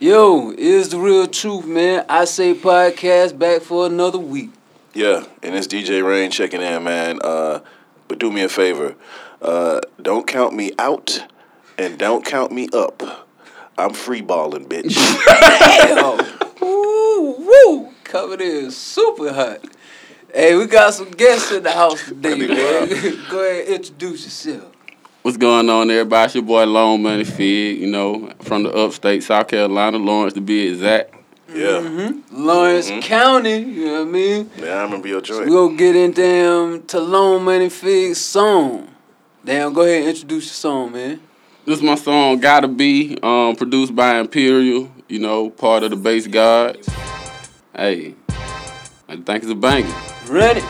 Yo, is the real truth, man. I say podcast back for another week. Yeah, and it's DJ Rain checking in, man. Uh, but do me a favor, uh, don't count me out, and don't count me up. I'm free balling, bitch. Damn. Woo, woo. Coming in super hot. Hey, we got some guests in the house today, man. Go ahead and introduce yourself. What's going on, everybody? It's your boy Long Money mm-hmm. Fig, you know, from the upstate South Carolina, Laurens to be exact. yeah, mm-hmm. Laurens mm-hmm. County, you know what I mean? man, I remember your choice. We joint. gonna get into them to Long Money Fig's song. Damn, go ahead and introduce your song, man. This is my song Gotta Be, um, produced by Imperial, you know, part of the Bass Gods. Hey, I think it's a banger. Ready?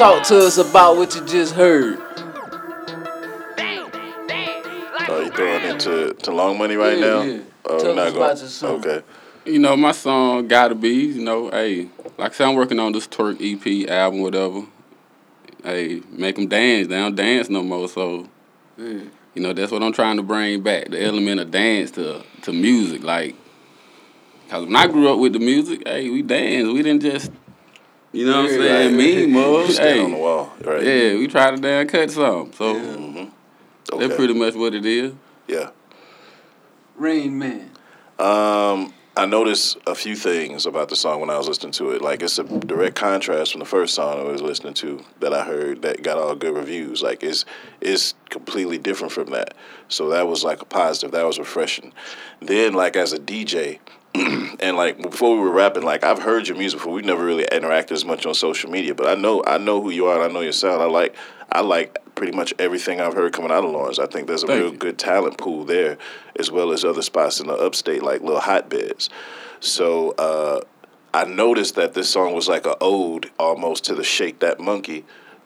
Talk to us about what you just heard. Are you throwing into to long money right Yeah, now? yeah. Oh, Tell we're us not about going- your song. Okay. You know, my song Gotta Be, you know, hey, like I said, I'm working on this twerk EP album, whatever. Hey, make them dance. They don't dance no more, so you know that's what I'm trying to bring back the element of dance to to music. Like, cause when I grew up with the music, hey, we danced. We didn't just, you know what I'm saying, right. me, mug. Stand on the Hey, wall, right? yeah, we try to damn cut some. So Okay. that's pretty much what it is. Yeah. Rain Man. Um, I noticed a few things about the song when I was listening to it. Like it's a direct contrast from the first song I was listening to that I heard that got all good reviews. Like it's it's completely different from that. So that was like a positive. That was refreshing. Then like as a DJ. and like before we were rapping, like I've heard your music before. We never really interacted as much on social media, but I know I know who you are. and I know your sound. I like I like pretty much everything I've heard coming out of Laurens. I think there's a Thank real you. good talent pool there, as well as other spots in the upstate, like little hotbeds. So uh, I noticed that this song was like a ode almost to the Shake That Monkey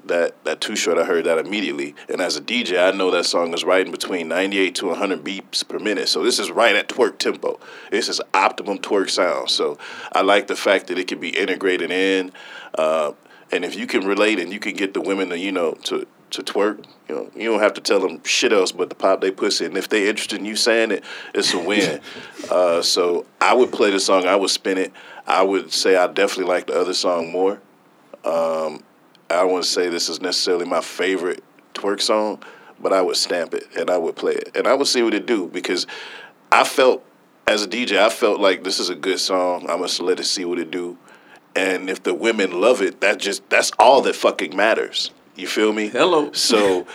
that that Too Short, I heard that immediately. And as a DJ, I know that song is right in between 98 to 100 beats per minute. So this is right at twerk tempo. This is optimum twerk sound. So I like the fact that it can be integrated in. Uh, and if you can relate and you can get the women to, you know, to to twerk, you know, you don't have to tell them shit else but to pop they pussy. And if they interested in you saying it, it's a win. uh, so I would play the song. I would spin it. I would say I definitely like the other song more. Um, I wouldn't say this is necessarily my favorite twerk song, but I would stamp it and I would play it and I would see what it do because I felt as a DJ, I felt like this is a good song. I must let it see what it do. And if the women love it, that just that's all that fucking matters. You feel me? Hello. So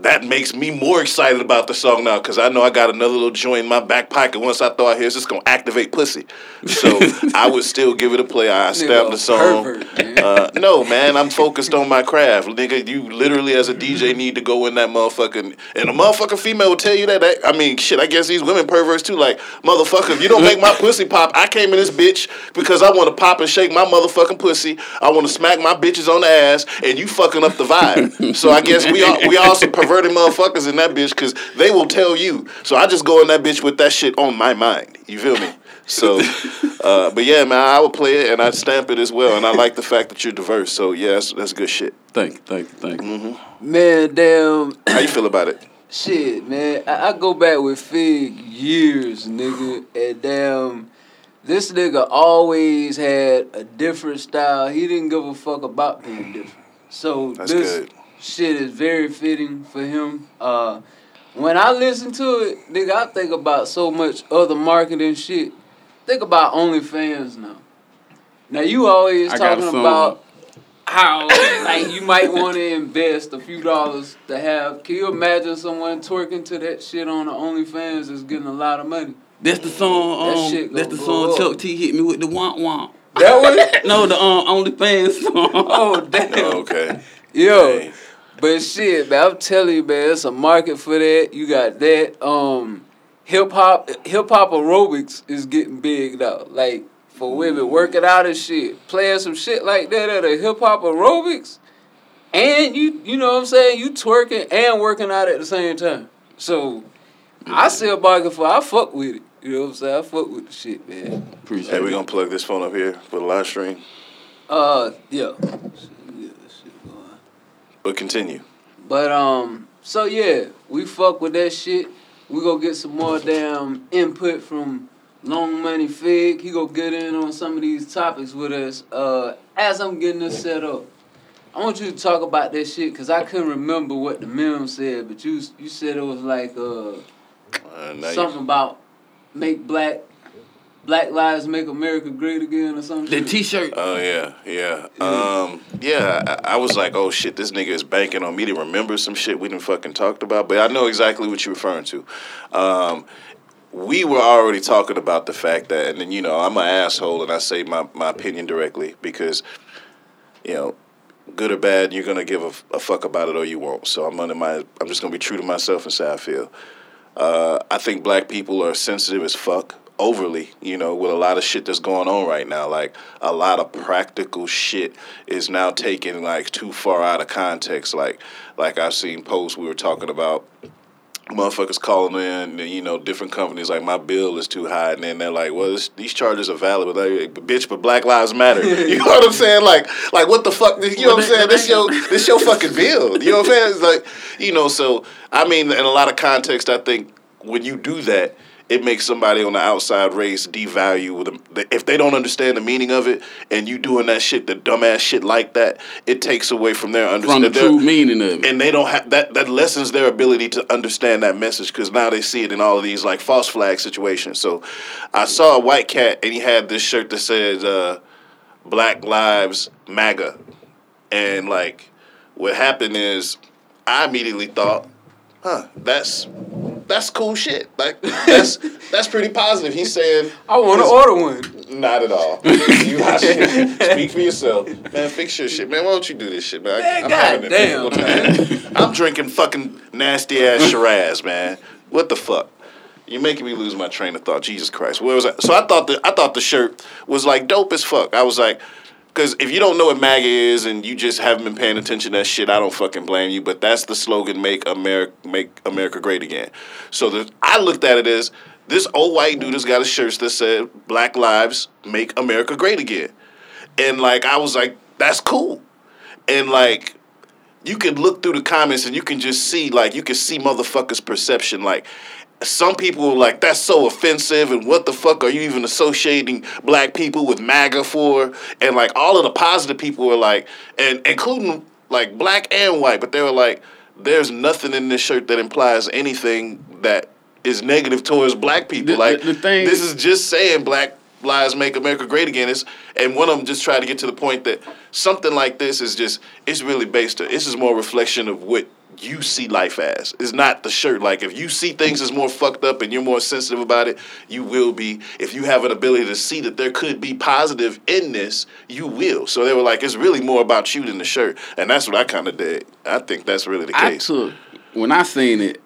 that makes me more excited about the song now because I know I got another little joint in my back pocket. Once I throw out here, it's just gonna activate pussy. So I would still give it a play. I stamp the song. pervert. Uh, no, man, I'm focused on my craft, nigga. You literally, as a DJ, need to go in that motherfucking and a motherfucking female will tell you that. that I mean, shit. I guess these women perverts too. Like, motherfucker, if you don't make my pussy pop, I came in this bitch because I want to pop and shake my motherfucking pussy. I want to smack my bitches on the ass, and you fucking up the vibe. so I guess we are we are some perverted motherfuckers in that bitch because they will tell you. So I just go in that bitch with that shit on my mind. You feel me? So, uh, but yeah, man, I would play it and I'd stamp it as well. And I like the fact that you're diverse. So yeah, that's, that's good shit. Thank you, thank you, thank you. Mm-hmm. Man, damn. How you feel about it? Shit, man. I, I go back with Fig years, nigga. And damn, this nigga always had a different style. He didn't give a fuck about being different. So That's this good. shit is very fitting for him. Uh, when I listen to it, nigga, I think about so much other marketing shit. Think about OnlyFans now. Now you always I talking about how like you might want to invest a few dollars to have. Can you imagine someone twerking to that shit on the OnlyFans is getting a lot of money? That's the song. That Um, shit that's the song. blow up. Chuck T hit me with the womp womp. That one? No, the um OnlyFans song. oh damn! Oh, okay. Yo, Hey. but shit, man, I'm telling you, man, it's a market for that. You got that. Um, hip hop, hip hop aerobics is getting big now. Like for women working out and shit, playing some shit like that at a hip hop aerobics, and you, you know what I'm saying, you twerking and working out at the same time. So I see a market for. I fuck with it. You know what I'm saying? I fuck with the shit, man. Appreciate Hey, we gonna plug this phone up here for the live stream. Uh, yeah. Yeah, shit going on. But continue. But um, so yeah, we fuck with that shit. We go get some more damn input from Long Money Fig. He go get in on some of these topics with us. Uh, as I'm getting this set up, I want you to talk about that shit because I couldn't remember what the meme said, but you you said it was like uh Uh, something about make black Black Lives Make America Great Again or something. The T-shirt. Oh yeah, yeah, um, yeah. I, I was like, oh shit, this nigga is banking on me to remember some shit we didn't fucking talked about. But I know exactly what you're referring to. Um, we were already talking about the fact that, and then you know, I'm an asshole, and I say my my opinion directly because, you know, good or bad, you're gonna give a, a fuck about it or you won't. So I'm under my, I'm just gonna be true to myself and say I feel. Uh, I think black people are sensitive as fuck, overly, you know, with a lot of shit that's going on right now. Like a lot of practical shit is now taken like too far out of context. Like, like I've seen posts we were talking about. Motherfuckers calling in, you know, different companies like my bill is too high, and then they're like, "Well, this, these charges are valid, but like, bitch, but Black Lives Matter." You know what I'm saying? Like, like what the fuck? You know what I'm saying? This your this your fucking bill. You know what I'm saying? It's like, you know, so I mean, in a lot of context, I think when you do that, it makes somebody on the outside race devalue them. If they don't understand the meaning of it, and you doing that shit, the dumbass shit like that, it takes away from their From the understanding. true meaning of it. and they don't have that. That lessens their ability to understand that message because now they see it in all of these like false flag situations. So, I saw a white cat and he had this shirt that said uh, "Black Lives MAGA," and like what happened is I immediately thought, "Huh, that's." That's cool shit. Like that's that's pretty positive. He's saying I want to order one. not at all. You got shit. Speak for yourself, man. Fix your shit, man. Why don't you do this shit, man? Man, I'm having a goddamn, difficult. I'm drinking fucking nasty ass Shiraz, man. What the fuck? You're making me lose my train of thought. Jesus Christ. Where was I? So I thought the I thought the shirt was like dope as fuck. I was like, Because if you don't know what MAGA is and you just haven't been paying attention to that shit, I don't fucking blame you. But that's the slogan: "Make America, make America great again." So the, I looked at it as this old white dude has got a shirt that said "Black Lives Make America Great Again," and like I was like, "That's cool," and like you can look through the comments and you can just see like you can see motherfuckers' perception like some people were like that's so offensive and what the fuck are you even associating black people with MAGA for and like all of the positive people were like and including like black and white but they were like there's nothing in this shirt that implies anything that is negative towards black people The- like the- the thing- this is just saying black lives make America great again. It's, and one of them just tried to get to the point that something like this is just it's really based on this is more a reflection of what you see life as. It's not the shirt. Like if you see things as more fucked up and you're more sensitive about it, you will be. If you have an ability to see that there could be positive in this, you will. So they were like, it's really more about you than the shirt, and that's what I kind of did. I think that's really the I case. took when I seen it,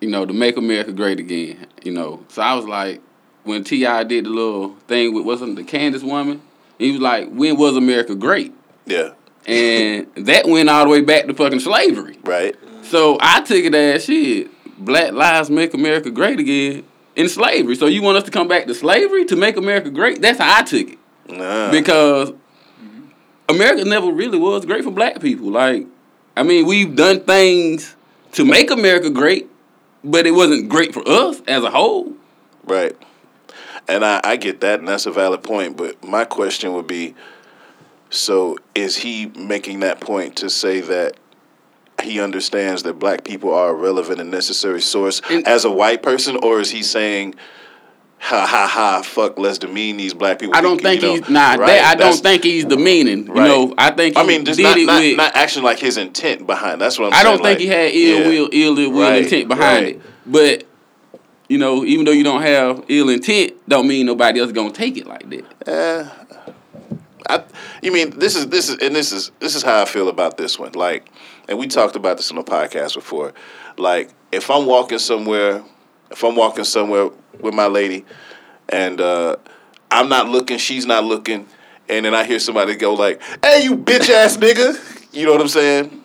you know, to make America great again. You know, so I was like, when T.I. did the little thing with wasn't the Candace woman, he was like, when was America great? yeah. And that went all the way back to fucking slavery. Right. So I took it as shit. Black lives make America great again in slavery. So you want us to come back to slavery to make America great? That's how I took it. Nah. Because America never really was great for black people. Like, I mean, we've done things to make America great, but it wasn't great for us as a whole. Right. And I, I get that, and that's a valid point. But my question would be so is he making that point to say that he understands that black people are a relevant and necessary source And- as a white person, or is he saying, ha ha ha, fuck, let's demean these black people? I don't You think know, he's nah. right? that, I don't think he's demeaning. You know, I think he I mean, just not, not, with. not actually like his intent behind. That's what I'm saying. I saying. don't think like, he had ill yeah. will, ill will Right, intent behind right. it. But you know, even though you don't have ill intent, don't mean nobody else gonna take it like that. Eh, I, you mean this is this is and this is this is how I feel about this one. Like, and we talked about this on the podcast before. Like, if I'm walking somewhere, if I'm walking somewhere with my lady, and uh, I'm not looking, she's not looking, and then I hear somebody go like, "Hey, you bitch ass nigga," you know what I'm saying?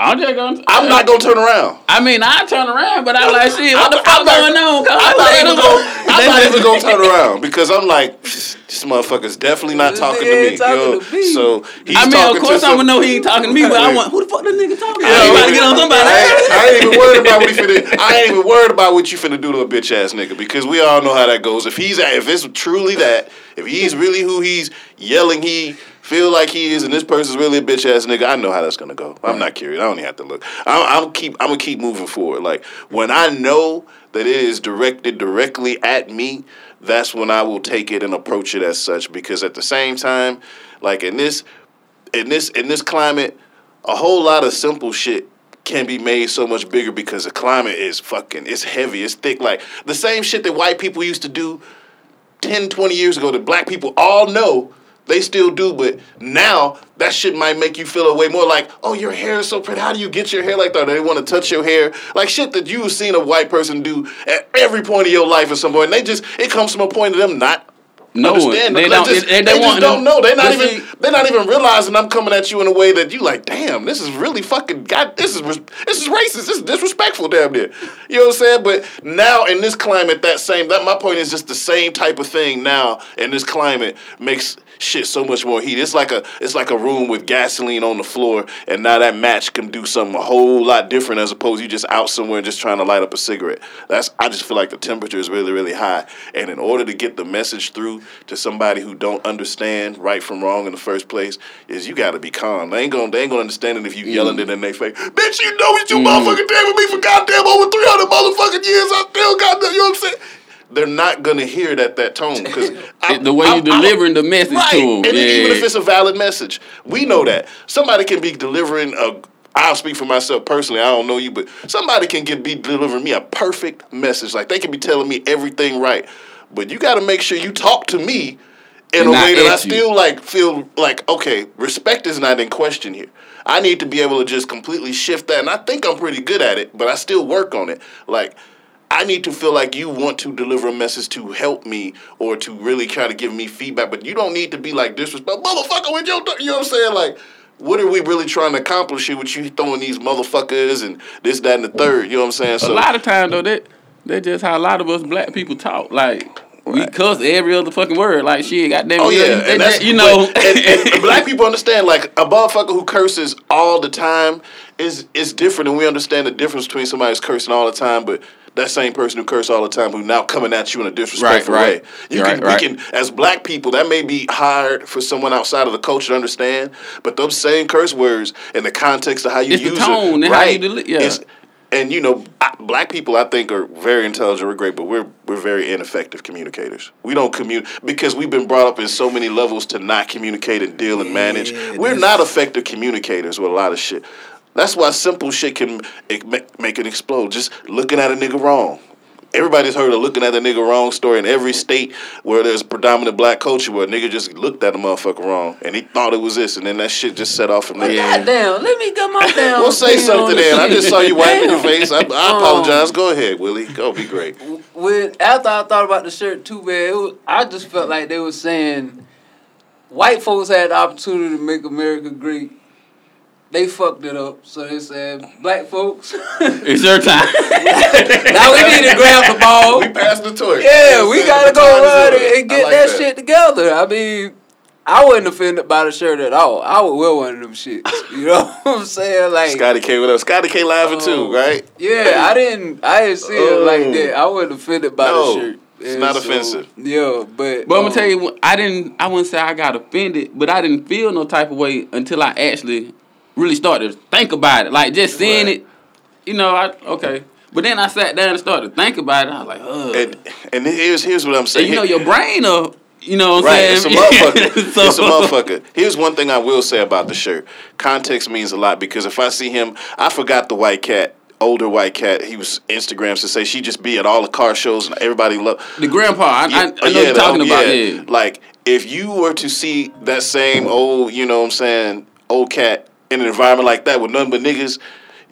I'm just gonna. I'm not gonna turn around. I mean, I turn around, but I'm like, shit, what the I'm- fuck I'm not- going on? Cause I'm not even gonna, I'm not even gonna turn around because I'm like, this motherfucker's definitely not talking to me. talking yo. to me. So I mean, of course, I'm gonna know he ain't talking to me, but I want who the fuck that nigga talking? to? Yeah, to get on somebody? I ain't, I ain't even worried about what he finna. I ain't even worried about what you finna do to a bitch ass nigga because we all know how that goes. If he's if it's truly that, if he's really who he's yelling he feel like he is, and this person's really a bitch ass nigga, I know how that's gonna go. I'm not curious. I don't even have to look. I'm, I'm keep. I'm gonna keep moving forward. Like when I know that it is directed directly at me, that's when I will take it and approach it as such. Because at the same time, like in this in this in this climate, a whole lot of simple shit can be made so much bigger because the climate is fucking it's heavy, it's thick. Like the same shit that white people used to do 10, 20 years ago that black people all know. They still do, but now that shit might make you feel a way more like, oh, your hair is so pretty. How do you get your hair like that? They want to touch your hair. Like shit that you've seen a white person do at every point of your life at some point. And they just, it comes from a point of them not No, understand. they don't- just, they- they they just don't know. They're not even. see- they're not even realizing I'm coming at you in a way that you like. Damn, this is really fucking. God, this is this is racist. This is disrespectful. Damn near. You know what I'm saying? But now in this climate, that same. That my point is just the same type of thing. Now in this climate makes shit so much more heat. It's like a it's like a room with gasoline on the floor, and now that match can do something a whole lot different as opposed to you just out somewhere just trying to light up a cigarette. That's I just feel like the temperature is really really high, and in order to get the message through to somebody who don't understand right from wrong in the first place, is you got to be calm. They ain't gonna they ain't gonna understand it if you yelling mm. it in their face. Bitch, you know what you mm. motherfucking did with me for goddamn over three hundred motherfucking years. I still got that. You know what I'm saying? They're not gonna hear it at that tone because the way you delivering the message right. to them. And yeah. even if it's a valid message, we know that somebody can be delivering a. I'll speak for myself personally. I don't know you, but somebody can get be delivering me a perfect message. Like they can be telling me everything right, but you got to make sure you talk to me in And a way that I at you. still like feel like okay, respect is not in question here. I need to be able to just completely shift that, and I think I'm pretty good at it, but I still work on it. Like I need to feel like you want to deliver a message to help me or to really try to give me feedback. But you don't need to be like disrespectful, motherfucker. With your, you know what I'm saying? Like, what are we really trying to accomplish here with you throwing these motherfuckers and this, that, and the third? You know what I'm saying? So a lot of times though, that that's just how a lot of us black people talk. Like we cuss every other fucking word. Like shit, goddamn. Oh you yeah, and that- that's you know. and, and black people understand like a motherfucker who curses all the time is is different, and we understand the difference between somebody who's cursing all the time, but that same person who curses all the time who now coming at you in a disrespectful Right, right. way. You Right, can, right. we can as black people that may be hard for someone outside of the culture to understand, but those same curse words in the context of how you It's the use tone it, and how you right? deli- yeah. And you know, I, black people, I think, are very intelligent. We're great, but we're we're very ineffective communicators. We don't communicate because we've been brought up in so many levels to not communicate and deal and manage. Yeah, We're this- not effective communicators with a lot of shit. That's why simple shit can make, make it explode. Just looking at a nigga wrong. Everybody's heard of looking at a nigga wrong story in every state where there's predominant black culture where a nigga just looked at a motherfucker wrong and he thought it was this and then that shit just set off from there. Goddamn, let me get my damn. Well, say something then. I just saw you wiping your face. I, I Um, apologize. Go ahead, Willie. Go be great. When after I thought about the shirt too, it was, I just felt like they were saying white folks had the opportunity to make America great. They fucked it up, so they said black folks. it's your time. now we need to grab the ball. We passed the torch. Yeah, we gotta go baton run and get like that, shit together. I mean, I wasn't offended by the shirt at all. I would wear one of them shits. You know what I'm saying? Like, Scotty K with us. Scotty K laughing Oh. too, right? yeah, I didn't, I didn't see it like that. I wasn't offended by No, the shirt. it's And not offensive. Yeah, but But I'm um, gonna tell you, what, I didn't. I wouldn't say I got offended, but I didn't feel no type of way until I actually really started to think about it. Like just seeing Right. it, you know. I okay, but then I sat down and started to think about it. I was like, ugh. And and here's here's what I'm And saying. you know, your brain, uh, you know what I'm Right, it's a saying? motherfucker. So- it's a motherfucker. Here's one thing I will say about the shirt. Context means a lot because if I see him, I forgot the white cat, older white cat. He was Instagrams to say she just be at all the car shows and everybody love. The grandpa, I, I, I know Yeah, you're talking oh, about. Yeah. Like if you were to see that same old, you know what I'm saying, old cat in an environment like that with nothing but niggas,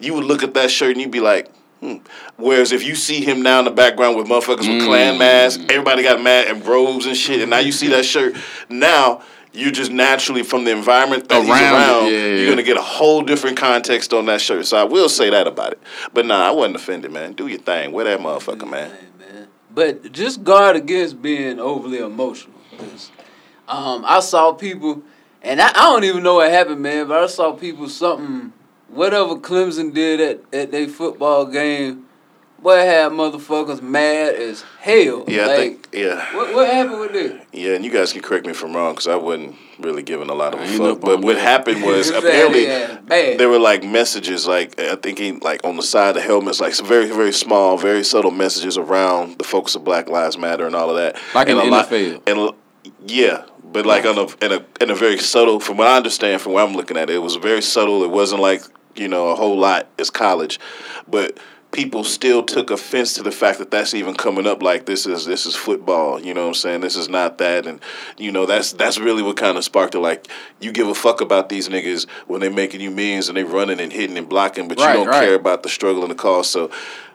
you would look at that shirt and you'd be like, hmm. Whereas if you see him now in the background with motherfuckers with Klan Mm. masks, everybody got mad and robes and shit, and now you see that shirt, now you just naturally from the environment that he's Around it, around, yeah, yeah. you're gonna get a whole different context on that shirt. So I will say that about it. But nah, I wasn't offended, man. Do your thing. Wear that motherfucker, man. Man. But just guard against being overly emotional. 'cause, um, I saw people, and I, I don't even know what happened, man. But I saw people something, whatever Clemson did at at their football game, boy had motherfuckers mad as hell. Yeah, I think yeah. what what happened with this? Yeah, and you guys can correct me if I'm wrong because I wasn't really giving a lot of a I ain't fuck. But what happened was Yeah, apparently yeah, there were like messages, like I think he, like on the side of the helmets, like some very very small, very subtle messages around the focus of Black Lives Matter and all of that. Like in and the a lot- and yeah, but like on a in a in a very subtle. From what I understand, from what I'm looking at, it, it was very subtle. It wasn't like you know a whole lot as college, but people still took offense to the fact that that's even coming up like this is this is football you know what i'm saying this is not that and you know that's that's really what kind of sparked it like you give a fuck about these niggas when they making you millions and they running and hitting and blocking but Right, you don't right. care about the struggle and the cost so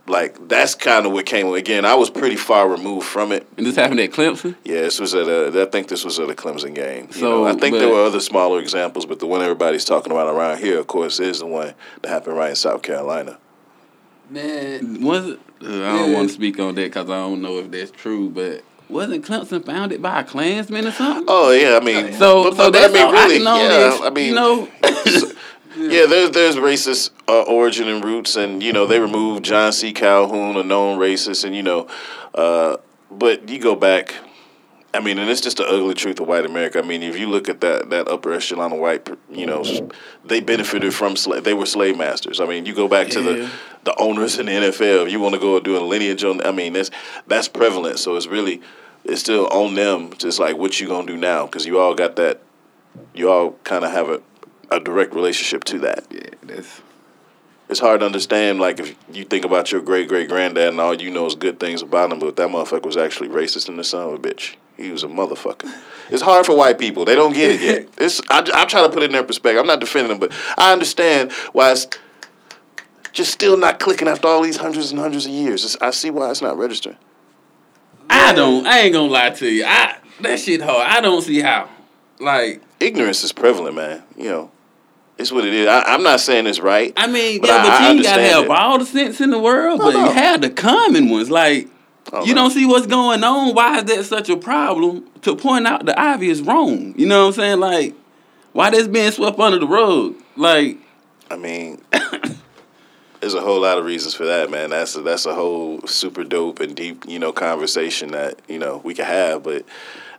like that's kind of what came again i was pretty far removed from it And this happened at Clemson. yeah, this was at a. I think this was at a Clemson game. You So, know, I think there were other smaller examples, but the one everybody's talking about around here, of course, is the one that happened right in South Carolina. Man, Was it? Uh, I don't Yeah. want to speak on that because I don't know if that's true. But wasn't Clemson founded by a Klansman or something? Oh yeah, I mean, So, but, so but, that's I mean, all I really, can know yeah, is, I mean, you know, yeah, there's there's racist uh, origin and roots, and you know they removed John C. Calhoun, a known racist, and you know, uh, but you go back. I mean, and it's just the ugly truth of white America. I mean, if you look at that that upper echelon of white, you know, they benefited from slave. They were slave masters. I mean, you go back to Yeah. the the owners in the NFL. If you want to go do a lineage on, I mean, that's that's prevalent. So it's really it's still on them. Just like what you gonna do now? Because you all got that. You all kind of have a a direct relationship to that. yeah, that's It's hard to understand, like if you think about your great great granddad and all you know is good things about him, but that motherfucker was actually racist in the son of a bitch. He was a motherfucker. It's hard for white people; they don't get it yet. It's I, I'm trying to put it in their perspective. I'm not defending them, but I understand why it's just still not clicking after all these hundreds and hundreds of years. It's, I see why it's not registering. I don't. I ain't gonna lie to you. I that shit hard. I don't see how. Like Ignorance is prevalent, man. You know, it's what it is. I, I'm not saying it's right. I mean, But yeah, I- but I you ain't gotta have it. all the sense in the world, No, but no. you have the common ones. Like Oh, you no. don't see what's going on. Why is that such a problem? To point out the obvious wrong. You know what I'm saying? Like why that's being swept under the rug? Like I mean, there's a whole lot of reasons for that, man. That's a, that's a whole super dope and deep, you know, conversation that you know we can have. But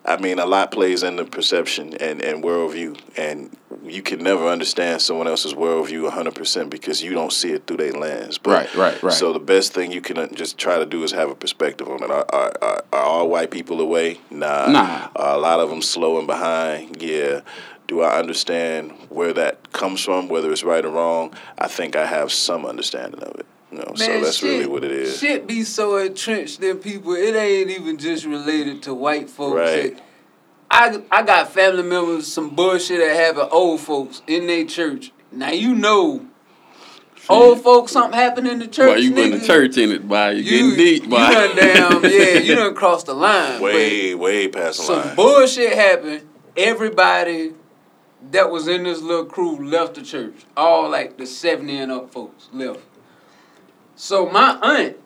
I mean, a lot plays into perception and and worldview, and you can never understand someone else's worldview 100 percent because you don't see it through their lens. But, Right, right, right. So the best thing you can uh, just try to do is have a perspective on it. Are, are, are, are all white people away? Nah. Nah. Are a lot of them slow and behind? Yeah. Do I understand where that comes from, whether it's right or wrong? I think I have some understanding of it. Know, so that's really what it is. Shit be so entrenched in people. It ain't even just related to white folks. Right. I I got family members, some bullshit that happen old folks in their church. Now you know, old folks something happened in the church. boy, you in the nigga. church in it, boy. You, You, getting deep, boy. you done damn yeah. You done crossed the line. Way, way past the line. some bullshit happened. Everybody that was in this little crew left the church. All like the 70 and up folks left. So my aunt,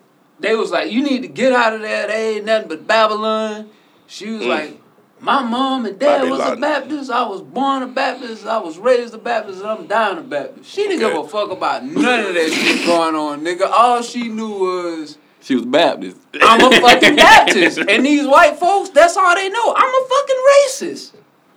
they was like, you need to get out of there. They ain't nothing but Babylon. She was Mm. like, my mom and dad was a Baptist. I was born a Baptist. I was raised a Baptist, and I'm dying a Baptist. She didn't give a fuck about none of that shit going on, nigga. All she knew was She was Baptist. I'm a fucking Baptist. And these white folks, that's all they know. I'm a fucking racist.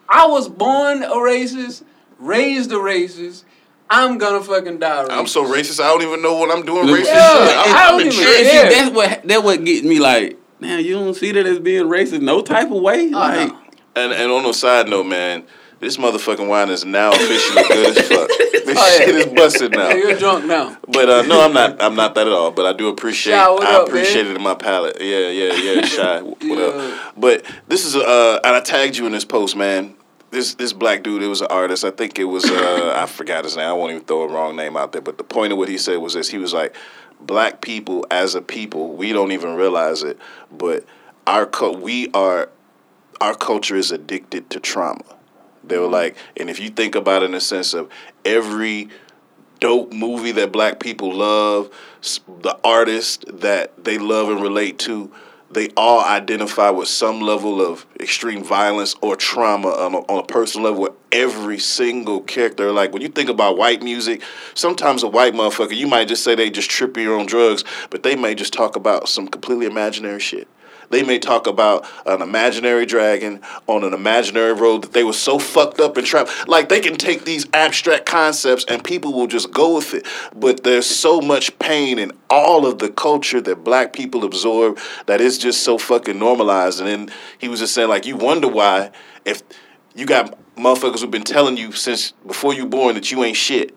I was born a racist, raised a racist. I'm gonna fucking die racist. I'm so racist. I don't even know what I'm doing Look- racist. Yeah, shit. I'm, I I'm don't in even care. That's what that what gets me like. Now you don't see that as being racist, no type of way. Oh, like no. And and on a side note, man, this motherfucking wine is now officially good as fuck. This Oh, yeah. shit is busted now. Yeah, you're drunk now. But uh, no, I'm not. I'm not that at all. But I do appreciate. Shy, what I up, appreciate man? it in my palate. Yeah, yeah, yeah. Shy, what Yeah. up? But this is uh, and I tagged you in this post, man. This this black dude, it was an artist. I think it was uh, I forgot his name. I won't even throw a wrong name out there. But the point of what he said was this: he was like, black people as a people, we don't even realize it, but our co- we are our culture is addicted to trauma. They were like, and if you think about it in the sense of every dope movie that black people love, the artist that they love and relate to, they all identify with some level of extreme violence or trauma on a, on a personal level with every single character. Like when you think about white music, sometimes a white motherfucker, you might just say they just tripping on drugs, but they may just talk about some completely imaginary shit. They may talk about an imaginary dragon on an imaginary road that they were so fucked up and trapped. Like they can take these abstract concepts and people will just go with it. But there's so much pain in all of the culture that black people absorb that it's just so fucking normalized. And then he was just saying, like, you wonder why if you got motherfuckers who've been telling you since before you born that you ain't shit,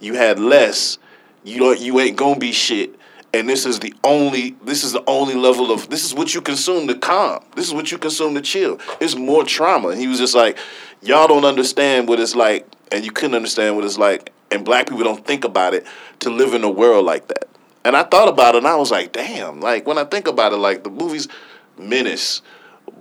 you had less, you don't you ain't gonna be shit and this is the only this is the only level of this is what you consume to calm this is what you consume to chill it's more trauma he was just like y'all don't understand what it's like and you couldn't understand what it's like and black people don't think about it to live in a world like that and i thought about it and i was like damn like when i think about it like the movies menace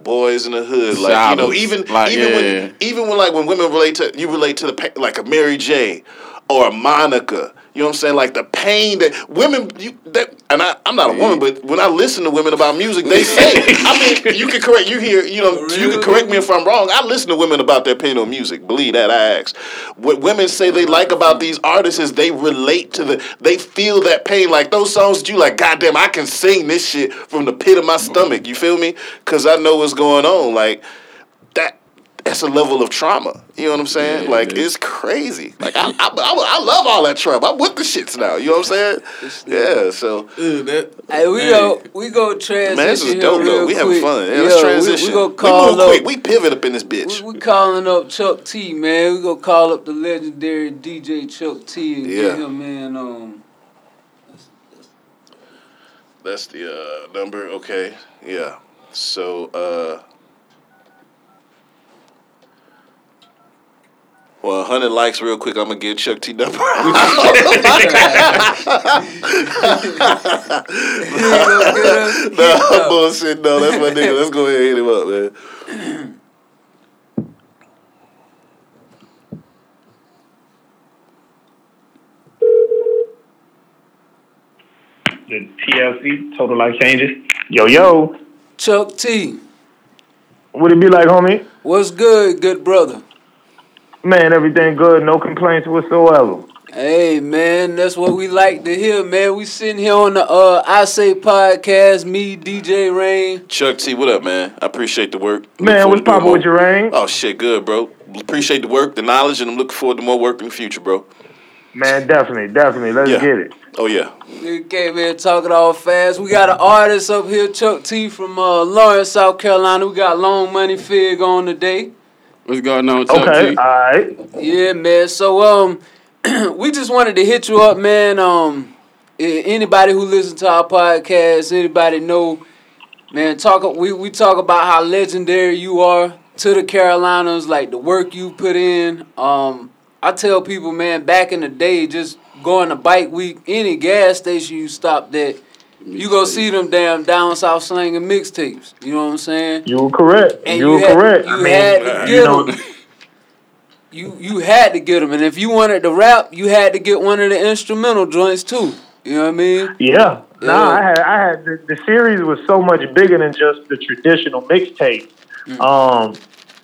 boys in the hood like you know even Like, even yeah. when even when like when women relate to you relate to the like a Mary J or a Monica. You know what I'm saying? Like the pain that women you that and I, I'm not a woman, but when I listen to women about music, they say I mean you can correct you hear you know you can correct me if I'm wrong. I listen to women about their opinion on music. Believe that I ask. What women say they like about these artists is they relate to the they feel that pain. Like those songs that you like, goddamn, I can sing this shit from the pit of my stomach. You feel me? Cause I know what's going on. Like that's a level of trauma. You know what I'm saying? Yeah, like it is. it's crazy. Like I, I, I, I love all that trauma. I'm with the shits now. You know what I'm saying? Yeah. So Ugh, that, Hey, we Hey. go, we go transition man, this is here dope real though. We having quick. fun. Yeah, Yo, let's we- transition. We, go We call move up. quick. We pivot up in this bitch. We, we calling up Chuck T, man. We go call up the legendary DJ Chuck T and Yeah. get him in. Um, That's the uh, number. Okay. Yeah. So uh, Well, 100 likes real quick. I'm gonna get Chuck T number. no bullshit. No, that's my nigga. Let's go ahead and hit him up, man. the TLC, Total Life Changes. Yo, yo. Chuck T, What it be like, homie? what's good, good brother? Man, everything good. No complaints whatsoever. Hey man, that's what we like to hear, man. We sitting here on the uh I Say podcast, me, DJ Rain. Chuck T, what up, man? I appreciate the work. Man, forward what's to doing poppin' more. with your rain? Oh shit, good, bro. Appreciate the work, the knowledge, and I'm looking forward to more work in the future, bro. Man, definitely, definitely. Let's Yeah. get it. Oh yeah. We came here talking all fast. We got an artist up here, Chuck T from uh, Laurens, South Carolina. We got Long Money Fig on today. What's going on, Chuck Okay, T? all right. Yeah, man. So um, we just wanted to hit you up, man. Um, anybody who listens to our podcast, anybody know, man. Talk. We we talk about how legendary you are to the Carolinas, like the work you put in. Um, I tell people, man, back in the day, just going to bike week, any gas station you stopped at, you go see them damn down south slanging mixtapes. You know what I'm saying? You were correct. And you, you were had- correct. you I mean, had to you get know, 'em. you you had to get them, and if you wanted to rap, you had to get one of the instrumental joints too. You know what I mean? Yeah. Yeah. Nah, I had, I had the, the series was so much bigger than just the traditional mixtape. Mm. Um,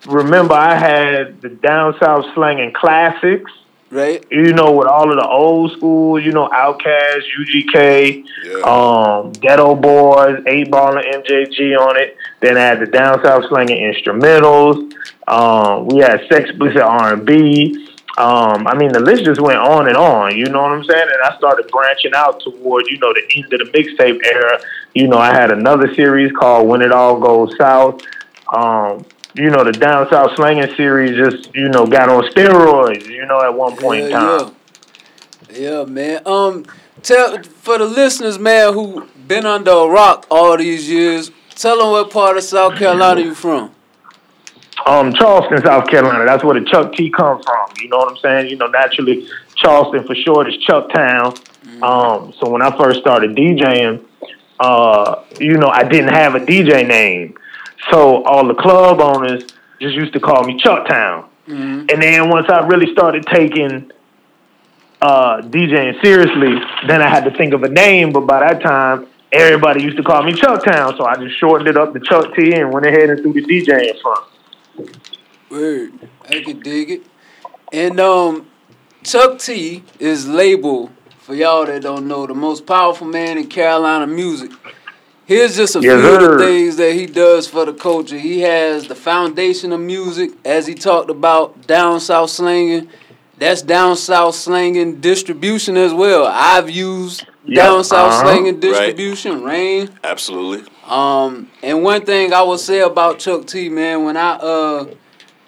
remember, I had the down south slanging classics. Right? You know, with all of the old school, you know, Outkast, UGK, Yeah. um, Geto Boys, Eight Ball and MJG on it. Then I had the down south slanging instrumentals. Um, we had Sex Explicit R and B. Um, I mean, the list just went on and on. You know what I'm saying? And I started branching out toward, you know, the end of the mixtape era. You know, I had another series called When It All Goes South. Um, you know, the down south slanging series just, you know, got on steroids. You know, at one point in Yeah, time. yeah. Yeah, man. Um, tell for the listeners, man, who been under a rock all these years. Tell them what part of South Carolina you from. um, Charleston, South Carolina. That's where the Chuck T come from. You know what I'm saying? You know, naturally, Charleston for short is Chucktown. Um, so when I first started DJing, uh, you know, I didn't have a DJ name. So all the club owners just used to call me Chucktown. And then once I really started taking uh, DJing seriously, then I had to think of a name. But by that time, everybody used to call me Chucktown. So I just shortened it up to Chuck T and went ahead and threw the DJing front. Word. I could dig it. And um, Chuck T is labeled for y'all that don't know the most powerful man in Carolina music. Here's just a Yes, few of the things that he does for the culture. He has the foundation of music, as he talked about down south slanging. That's down south slanging distribution as well. I've used Yep, down south uh-huh. slanging distribution. Rain. Absolutely. Um, and one thing I will say about Chuck T, man, when I uh,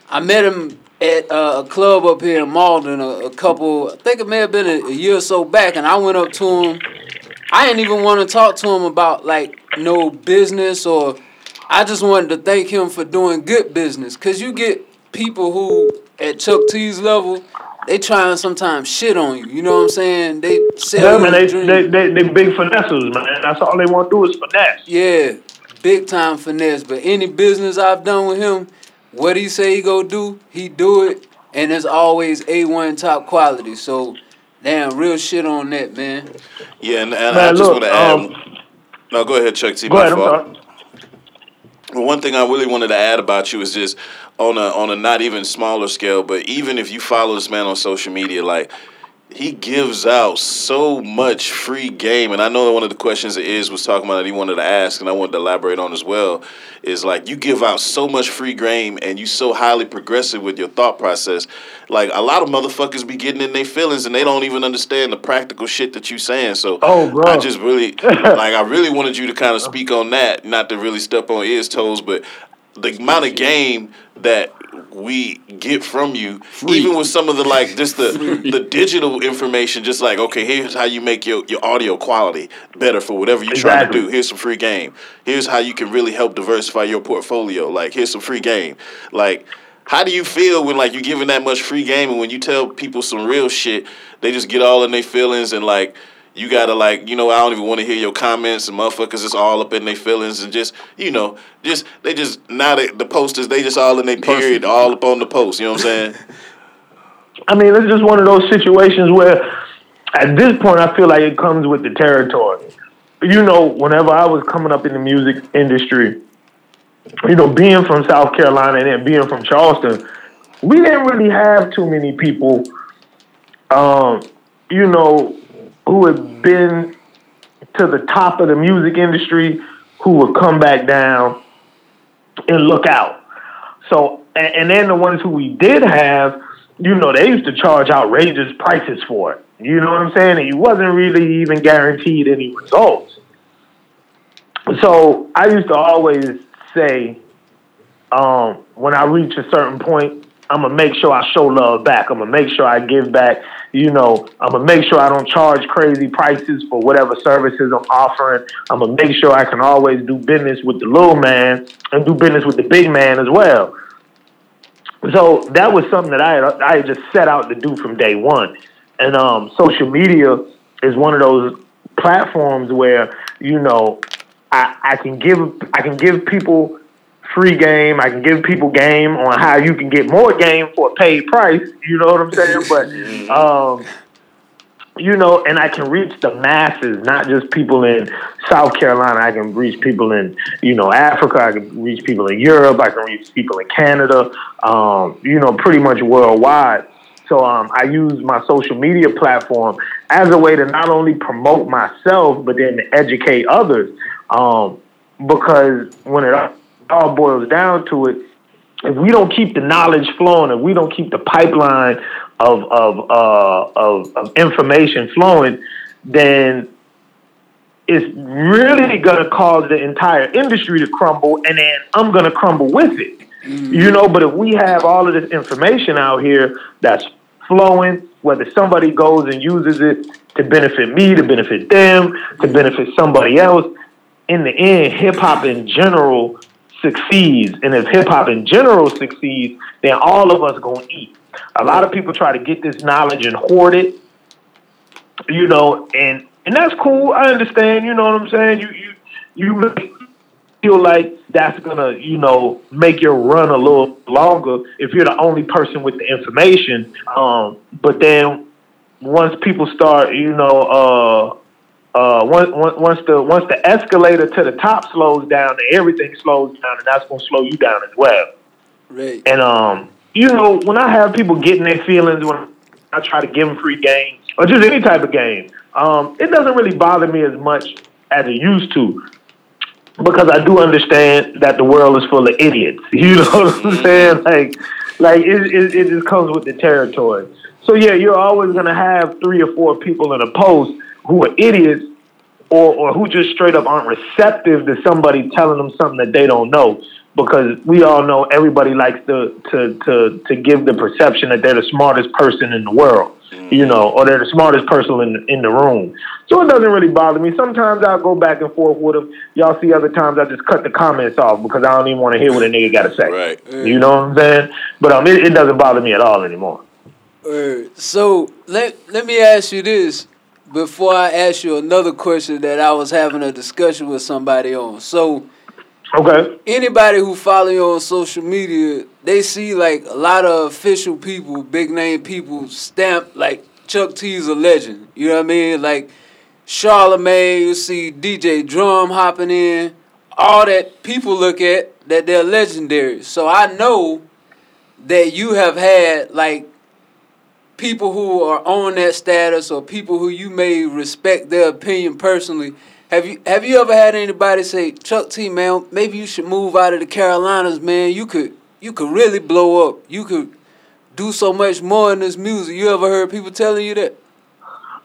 I met him at uh, a club up here in Mauldin a, a couple, I think it may have been a, a year or so back, and I went up to him. I didn't even want to talk to him about like no business or. I just wanted to thank him for doing good business, cause you get people who at Chuck T's level, they try and sometimes shit on you. You know what I'm saying? They sell Yeah, man, they, they, they, they big finessers, man. That's all they want to do is finesse. Yeah, big time finesse. But any business I've done with him, what he say he go do, he do it, and it's always a one top quality. So, damn, real shit on that, man. Yeah, and, and Man, I just want to add. um, no, go ahead, Chuck T. Go my ahead, I'm fault. sorry. Well, one thing I really wanted to add about you is just on a on a not even smaller scale, but even if you follow this man on social media, like he gives out so much free game, and I know that one of the questions that is was talking about that he wanted to ask, and I wanted to elaborate on as well, is like you give out so much free game, and you so highly progressive with your thought process. Like a lot of motherfuckers be getting in their feelings, and they don't even understand the practical shit that you're saying. So Oh, bro. I just really like I really wanted you to kind of speak on that, not to really step on ears toes, but the amount of game that we get from you, even with some of the like just the the digital information, just like okay, here's how you make your, your audio quality better for whatever you're trying to do. Here's some free game. Here's how you can really help diversify your portfolio. Like here's some free game. Like how do you feel when like you're giving that much free game and when you tell people some real shit, they just get all in their feelings and like you gotta like you know I don't even want to hear your comments and motherfuckers is all up in their feelings and just you know just they just now they, the posters they just all in their period all up on the post. You know what I'm saying? I mean, it's just one of those situations where, at this point, I feel like it comes with the territory. You know, whenever I was coming up in the music industry, you know, being from South Carolina and then being from Charleston, we didn't really have too many people, um, you know, who had been to the top of the music industry who would come back down and look out. So, and, and then the ones who we did have, you know, they used to charge outrageous prices for it. You know what I'm saying? And wasn't really even guaranteed any results. So I used to always say, um, when I reach a certain point, I'm gonna make sure I show love back. I'm gonna make sure I give back. You know, I'm gonna make sure I don't charge crazy prices for whatever services I'm offering. I'm gonna make sure I can always do business with the little man and do business with the big man as well. So that was something that I had, I had just set out to do from day one. And um, social media is one of those platforms where you know I, I can give I can give people free game. I can give people game on how you can get more game for a paid price. You know what I'm saying? But um, you know, and I can reach the masses, not just people in South Carolina. I can reach people in, you know, Africa. I can reach people in Europe. I can reach people in Canada. Um, you know, pretty much worldwide. So um, I use my social media platform as a way to not only promote myself, but then to educate others. Um, because when it all boils down to it, if we don't keep the knowledge flowing, if we don't keep the pipeline of of uh, of, of information flowing, then it's really gonna cause the entire industry to crumble, and then I'm gonna crumble with it. Mm-hmm. You know, but if we have all of this information out here that's flowing, whether somebody goes and uses it to benefit me, to benefit them, to benefit somebody else, in the end, hip hop in general succeeds, and if hip hop in general succeeds, then all of us gonna eat. A lot of people try to get this knowledge and hoard it, you know, and and that's cool. I understand. You know what I'm saying? You you you feel like that's gonna you know make your run a little longer if you're the only person with the information. Um, but then once people start, you know, uh, uh, once, once the once the escalator to the top slows down, everything slows down, and that's gonna slow you down as well. Right. And um, you know, when I have people getting their feelings when I try to give them free games or just any type of game, um, it doesn't really bother me as much as it used to because I do understand that the world is full of idiots. You know what I'm saying? Like, like it, it, it just comes with the territory. So yeah, you're always gonna have three or four people in a post who are idiots or, or who just straight up aren't receptive to somebody telling them something that they don't know. Because we all know everybody likes to to to to give the perception that they're the smartest person in the world, mm-hmm. you know, or they're the smartest person in in the room. So it doesn't really bother me. Sometimes I'll go back and forth with them. Y'all see other times I just cut the comments off because I don't even want to hear what a nigga got to say. Right. You know what I'm saying? But um, it, it doesn't bother me at all anymore. So let let me ask you this before I ask you another question that I was having a discussion with somebody on. So, okay, anybody who follow you on social media, they see like a lot of official people, big name people, stamp like Chuck T's a legend. You know what I mean? Like Charlemagne, you see DJ Drama hopping in, all that people look at that they're legendary. So I know that you have had like people who are on that status or people who you may respect their opinion personally. Have you have you ever had anybody say, Chuck T man, maybe you should move out of the Carolinas, man. You could you could really blow up. You could do so much more in this music. You ever heard people telling you that?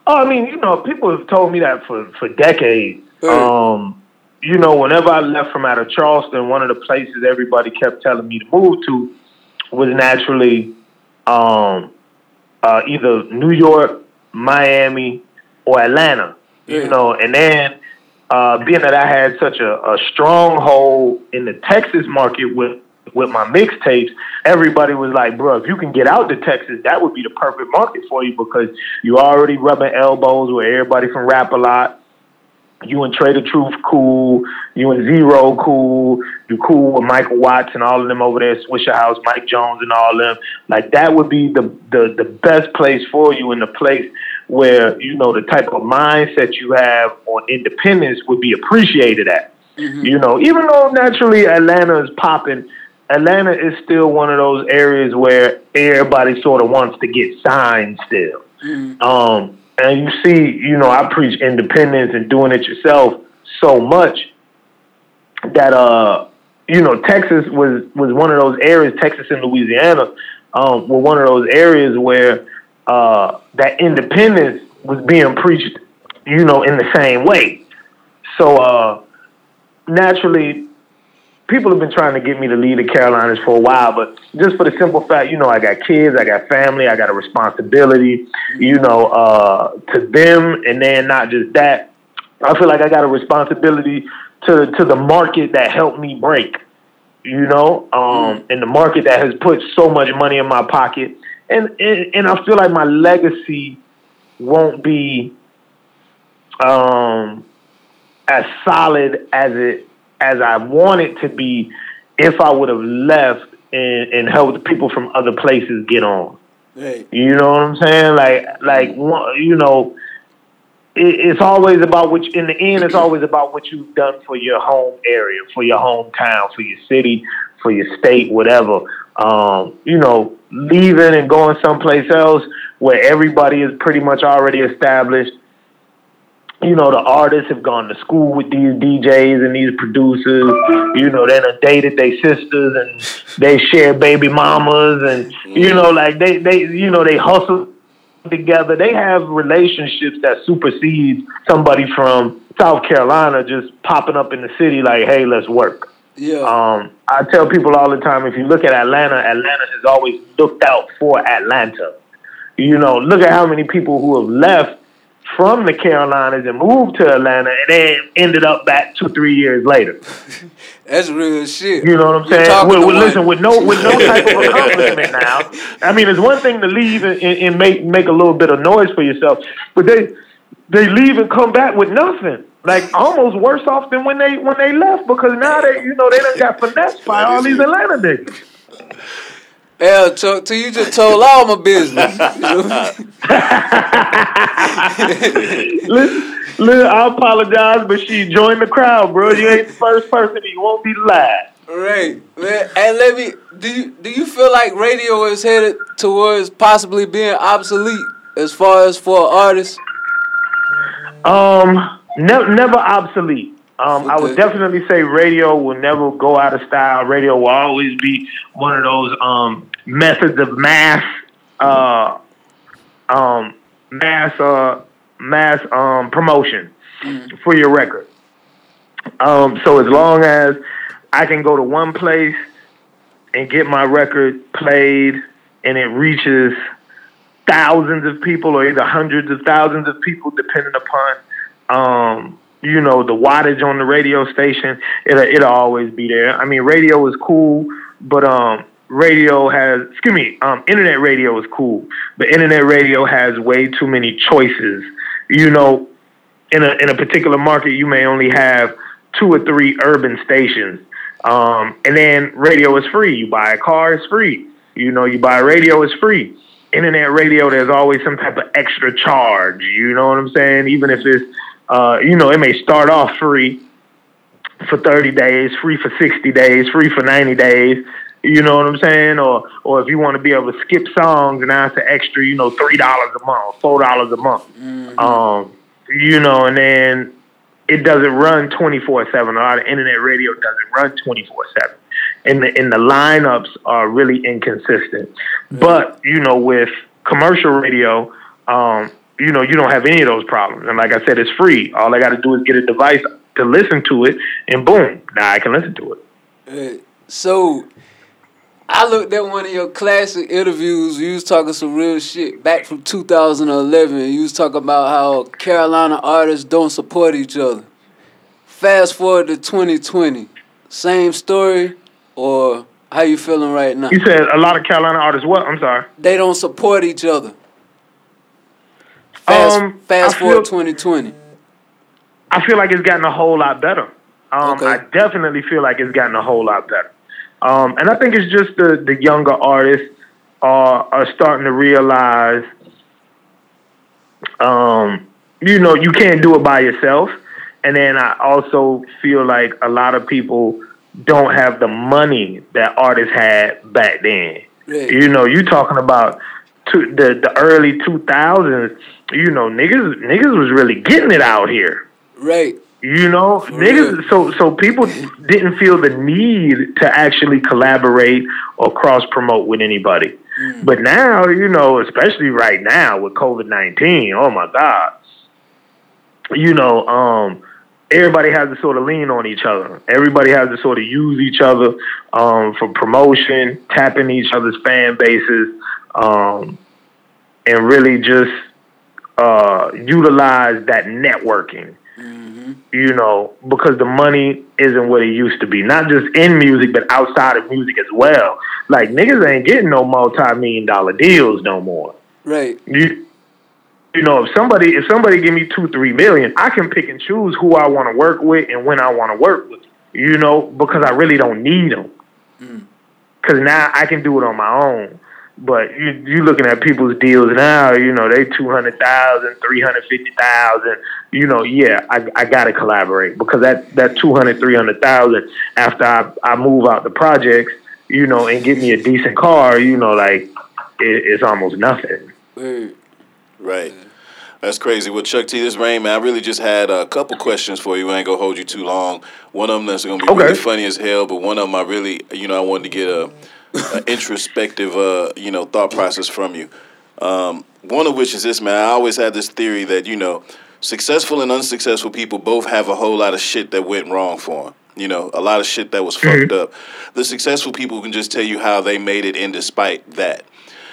Oh, I mean, you know, people have told me that for, for decades. Um, you know, whenever I left from out of Charleston, one of the places everybody kept telling me to move to was naturally um, uh, either New York, Miami, or Atlanta. Yeah. You know, and then uh, being that I had such a, a stronghold in the Texas market with with my mixtapes, everybody was like, bro, if you can get out to Texas, that would be the perfect market for you because you're already rubbing elbows with everybody from Rap a Lot. You and Trae tha Truth cool. You and Z-Ro cool. You cool with Michael Watts and all of them over there, Swishahouse, Mike Jones and all of them. Like that would be the the the best place for you in the place where you know the type of mindset you have on independence would be appreciated at. Mm-hmm. You know, even though naturally Atlanta is popping, Atlanta is still one of those areas where everybody sort of wants to get signed still. Mm-hmm. Um, and you see, you know, I preach independence and doing it yourself so much that uh, you know, Texas was was one of those areas, Texas and Louisiana, um, were one of those areas where uh, that independence was being preached, you know, in the same way. So uh, naturally, people have been trying to get me to leave the Carolinas for a while, but just for the simple fact, you know, I got kids, I got family, I got a responsibility, you know, uh, to them, and then not just that. I feel like I got a responsibility to to the market that helped me break, you know, um, and the market that has put so much money in my pocket, and and, and I feel like my legacy won't be um, as solid as it as I want it to be if I would have left and, and helped people from other places get on. Hey. You know what I'm saying? Like, like you know, it, it's always about what. You, in the end, it's always about what you've done for your home area, for your hometown, for your city, for your state, whatever. Um, you know, leaving and going someplace else where everybody is pretty much already established you know, the artists have gone to school with these DJs and these producers. You know, they done dated their sisters and they share baby mamas and you know, like they they you know they hustle together. They have relationships that supersede somebody from South Carolina just popping up in the city like, hey, let's work. Yeah. Um, I tell people all the time, if you look at Atlanta, Atlanta has always looked out for Atlanta. You know, look at how many people who have left from the Carolinas and moved to Atlanta and then ended up back two, three years later. That's real shit. You know what I'm saying? With, with listen, with no with no type of accomplishment now. I mean, it's one thing to leave and, and, make make a little bit of noise for yourself, but they they leave and come back with nothing. Like almost worse off than when they when they left because now they you know they done got finessed by all these Atlanta niggas. Yeah, to, to you just told all my business. listen, listen, I apologize, but she joined the crowd, bro. You ain't the first person. You won't be last. Right, man. And let me. Do you do you feel like radio is headed towards possibly being obsolete as far as for artists? Um, ne- never obsolete. Um, I would definitely say radio will never go out of style. Radio will always be one of those um, methods of mass, uh, um, mass, uh, mass um, promotion mm. for your record. Um, so as long as I can go to one place and get my record played, and it reaches thousands of people, or either hundreds of thousands of people, depending upon um, you know, the wattage on the radio station, it'll, it'll always be there. I mean, radio is cool, but um, radio has, excuse me, um, internet radio is cool, but internet radio has way too many choices. You know, in a in a particular market, you may only have two or three urban stations, um, and then radio is free. You buy a car, it's free. You know, you buy a radio, it's free. Internet radio, there's always some type of extra charge. You know what I'm saying? Even if it's uh, you know, it may start off free for 30 days, free for 60 days, free for 90 days. You know what I'm saying? Or or if you want to be able to skip songs and ask an extra, you know, three dollars a month, four dollars a month. Mm-hmm. Um, you know, and then it doesn't run 24 seven. A lot of internet radio doesn't run 24 seven, and the and the lineups are really inconsistent. Mm-hmm. But you know, with commercial radio, um, you know, you don't have any of those problems. And like I said, it's free. All I got to do is get a device to listen to it, and boom, now I can listen to it. Uh, so, I looked at one of your classic interviews. You was talking some real shit back from 2011. You was talking about how Carolina artists don't support each other. Fast forward to 2020, same story, or How you feeling right now? You said a lot of Carolina artists. What? I'm sorry. They don't support each other. Fast, Um, fast forward feel- 2020. I feel like it's gotten a whole lot better. Um, Okay. I definitely feel like it's gotten a whole lot better. Um, and I think it's just the, the younger artists are, are starting to realize, um, you know, you can't do it by yourself. And then I also feel like a lot of people don't have the money that artists had back then. Right. You know, you're talking about to the the early two thousands. You know, niggas niggas was really getting it out here. Right. You know, niggas. real. So so people didn't feel the need to actually collaborate or cross promote with anybody. But now, you know, especially right now with COVID nineteen, oh my god, you know, um, everybody has to sort of lean on each other. Everybody has to sort of use each other um, for promotion, tapping each other's fan bases, um, and really just uh, utilize that networking. You know, because the money isn't what it used to be. Not just in music, but outside of music as well. Like niggas ain't getting no multi-million dollar deals no more Right. you you know if somebody if somebody give me two three million i can pick and choose who i want to work with and when i want to work with you know because i really don't need them because now i can do it on my own but you you looking at people's deals now you know they 200000 350000 you know yeah i, I gotta collaborate because that that 200 300000 after I, I move out the projects you know and get me a decent car you know like it, it's almost nothing mm, Right. That's crazy. Well, Chuck T, this rain, man. I really just had a couple questions for you. I ain't gonna hold you too long. One of them that's gonna be Okay. really funny as hell, but one of them I really, you know, I wanted to get a, a introspective, uh, you know, thought process from you. Um, one of which is this, man. I always had this theory that you know, successful and unsuccessful people both have a whole lot of shit that went wrong for them. You know, a lot of shit that was fucked up. The successful people can just tell you how they made it in despite that.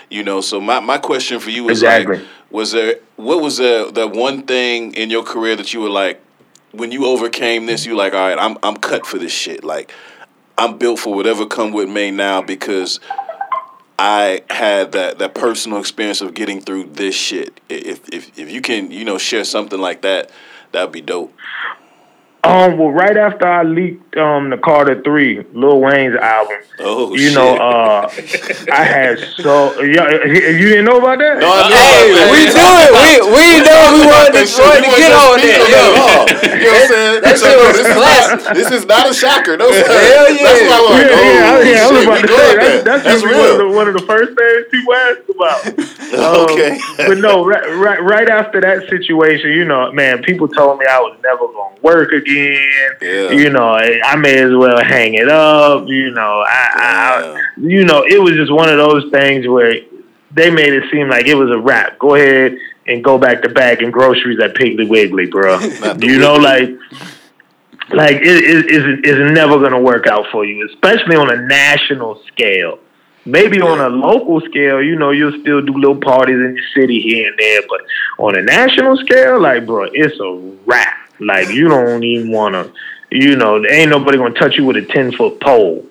You know, so my, my question for you is Exactly. like, was there what was the the one thing in your career that you were like, when you overcame this, you like, all right, I'm I'm cut for this shit. Like, I'm built for whatever come with me now because I had that that personal experience of getting through this shit. If if if you can, you know, share something like that, that'd be dope. Um, well, right after I leaked um the Carter Three, Lil Wayne's album, Oh, you shit. know, uh, I had so yeah, you didn't know about that? No, I know Hey, about that. we do it. We we know we wanted to, That shit. wanted to We get wasn't on speaking that. Yo. You know what I'm saying? That shit was this classic. This is not a shocker. No. Hell yeah. That's why I'm like, yeah, oh, yeah, I, yeah, I was about to good say at that's, that's, That's usually one of, the, real. one of the first things people ask about. Um, Okay. but no, right, right, right after that situation, you know, man, people told me I was never going to work again. Yeah. You know, I, may as well hang it up. You know, I, I, you know, it was just one of those things where they made it seem like it was a wrap. Go ahead and go back to bagging groceries at Piggly Wiggly, bro. The you know, like, like it is is is never gonna work out for you, especially on a national scale. Maybe on a local scale, you know, you'll still do little parties in your city here and there, but on a national scale, like, bro, it's a wrap. Like, you don't even want to, you know, ain't nobody gonna touch you with a ten foot pole.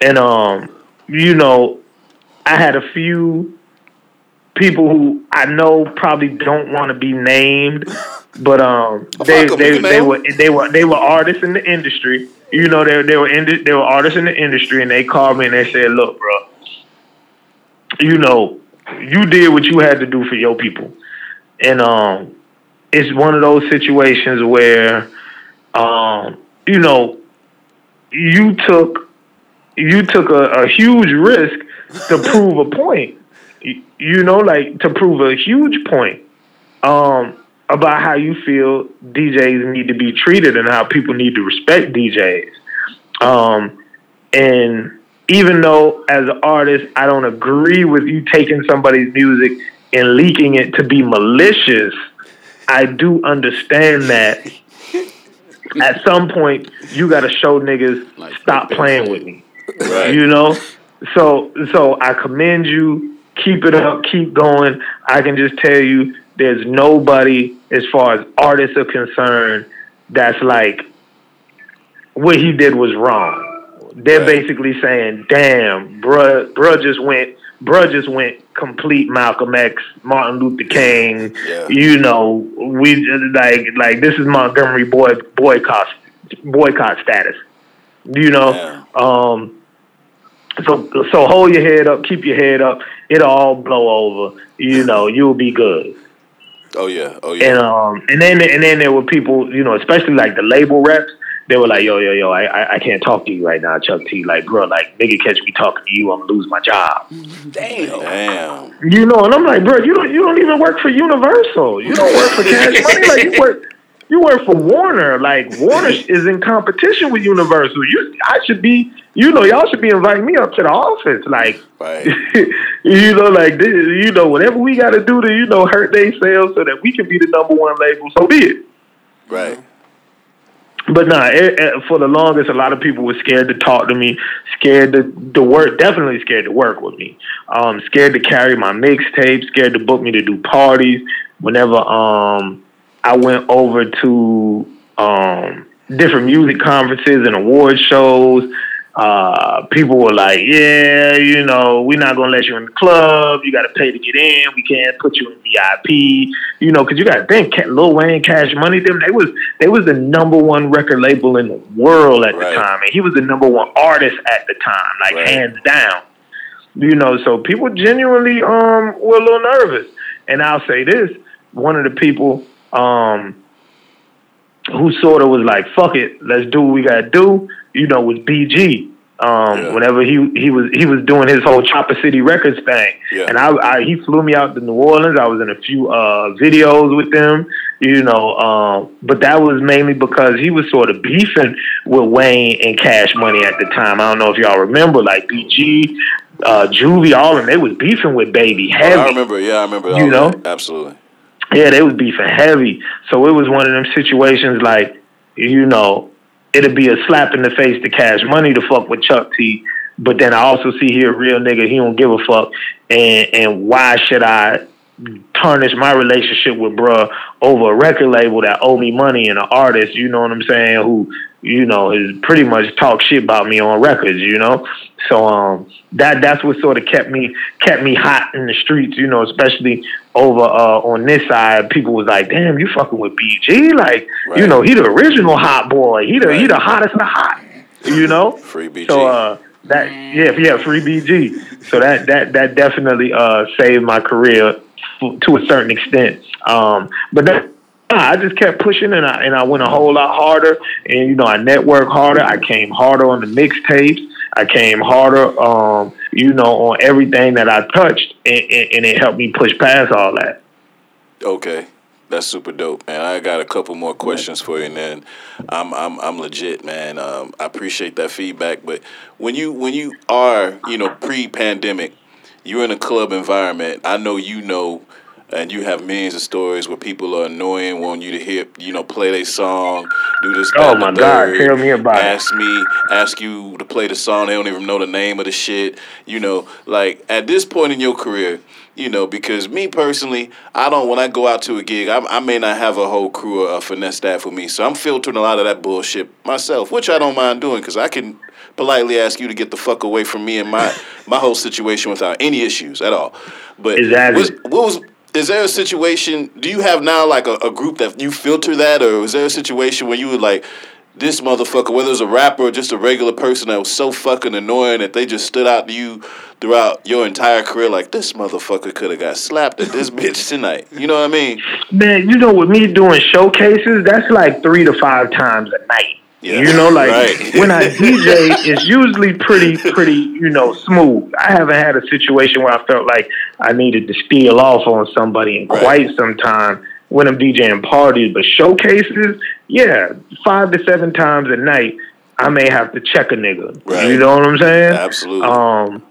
And um, you know, I had a few people who I know probably don't want to be named, but um, they they they were they were they were artists in the industry. You know, they they were in the, they were artists in the industry, and they called me and they said, "Look, bro, you know, you did what you had to do for your people, and um, it's one of those situations where, um, you know, you took you took a, a huge risk to prove a point. You, know, like to prove a huge point um, about how you feel DJs need to be treated and how people need to respect DJs. Um, and even though as an artist, I don't agree with you taking somebody's music and leaking it to be malicious, I do understand that at some point you got to show niggas Like stop playing with me. Right. You know, so so I commend you. Keep it up. Keep going. I can just tell you, there's nobody as far as artists are concerned that's like what he did was wrong. they're Right. basically saying, "Damn, bruh, bruh just went, bruh just went complete Malcolm X, Martin Luther King. Yeah. You know, we like like this is Montgomery boy boycott boycott status. You know, Yeah. um, so so hold your head up, keep your head up. It'll all blow over. You know, you'll be good. Oh yeah. Oh yeah. And um, and then and then there were people, you know, especially like the label reps. They were like, yo, yo, yo, I, I, I can't talk to you right now, Chuck T. Like, bro, like, nigga, catch me talking to you, I'm gonna lose my job. Damn. Damn. You know, and I'm like, bro, you don't, you don't even work for Universal. You don't work for Cash Money. Like, you work, you work for Warner. Like, Warner is in competition with Universal. You, I should be, you know, y'all should be inviting me up to the office. Like, Right. you know, like, this, you know, whatever we got to do to, you know, hurt their sales so that we can be the number one label. So be it. Right. But nah, it, it- for the longest, a lot of people were scared to talk to me, scared to, to work, definitely scared to work with me, um, scared to carry my mixtape, scared to book me to do parties. Whenever um, I went over to um, different music conferences and award shows, uh, people were like, "Yeah, you know, we're not gonna let you in the club. You got to pay to get in. We can't put you in VIP. You know, because you got to think, Lil Wayne, Cash Money, them they was they was the number one record label in the world at Right. the time, and he was the number one artist at the time, like Right. hands down. You know, so people genuinely um were a little nervous. And I'll say this: one of the people um who sort of was like, "Fuck it, let's do what we gotta do," you know, was BG. Um, Yeah. whenever he he was he was doing his whole Chopper City Records thing, Yeah. and I, I he flew me out to New Orleans. I was in a few uh videos with them, you know. Um, but that was mainly because he was sort of beefing with Wayne and Cash Money at the time. I don't know if y'all remember, like BG, uh, Juvie, all of them. They was beefing with Baby heavy. I remember. Yeah, I remember. You know? Absolutely. Yeah, they was beefing heavy. So it was one of them situations like, you know, it'd be a slap in the face to cash money to fuck with Chuck T. But then I also see here a real nigga, he don't give a fuck. And and why should I tarnish my relationship with bruh over a record label that owe me money and an artist, you know what I'm saying, who, you know, is pretty much talk shit about me on records, you know? So um that that's what sort of kept me kept me hot in the streets, you know, especially over uh on this side, people was like, Damn, you fucking with BG? Like, you know, he the original hot boy. He the he the hottest of the hot. You know? Free BG. So uh that yeah, yeah, free BG. So that that that definitely uh saved my career f- to a certain extent. Um but that I just kept pushing and I and I went a whole lot harder and you know I networked harder. I came harder on the mixtapes. I came harder um you know on everything that I touched and, and, and it helped me push past all that. Okay. That's super dope, man. I got a couple more questions for you, and then I'm I'm I'm legit, man. Um, I appreciate that feedback, but when you when you are you know pre-pandemic, you're in a club environment. I know you know, and you have millions of stories where people are annoying, want you to hear you know play their song, do this. Oh my God, tell me about it. ask me, ask you to play the song. They don't even know the name of the shit. You know, like at this point in your career, you know, because me personally, I don't. When I go out to a gig, I, I may not have a whole crew or a finesse staff with me, so I'm filtering a lot of that bullshit myself, which I don't mind doing because I can politely ask you to get the fuck away from me and my my whole situation without any issues at all. But Exactly. was, what was is there a situation? Do you have now like a, a group that you filter that, or is there a situation where you would like? This motherfucker, whether it's a rapper or just a regular person that was so fucking annoying that they just stood out to you throughout your entire career, like this motherfucker could have got slapped at this bitch tonight. You know what I mean? Man, you know, with me doing showcases, that's like three to five times a night. Yeah. You know, like Right. when I DJ, it's usually pretty, pretty, you know, smooth. I haven't had a situation where I felt like I needed to steal off on somebody in Right. quite some time when I'm DJing parties. But showcases, yeah, five to seven times a night, I may have to check a nigga. Right. You know what I'm saying? Absolutely. Um,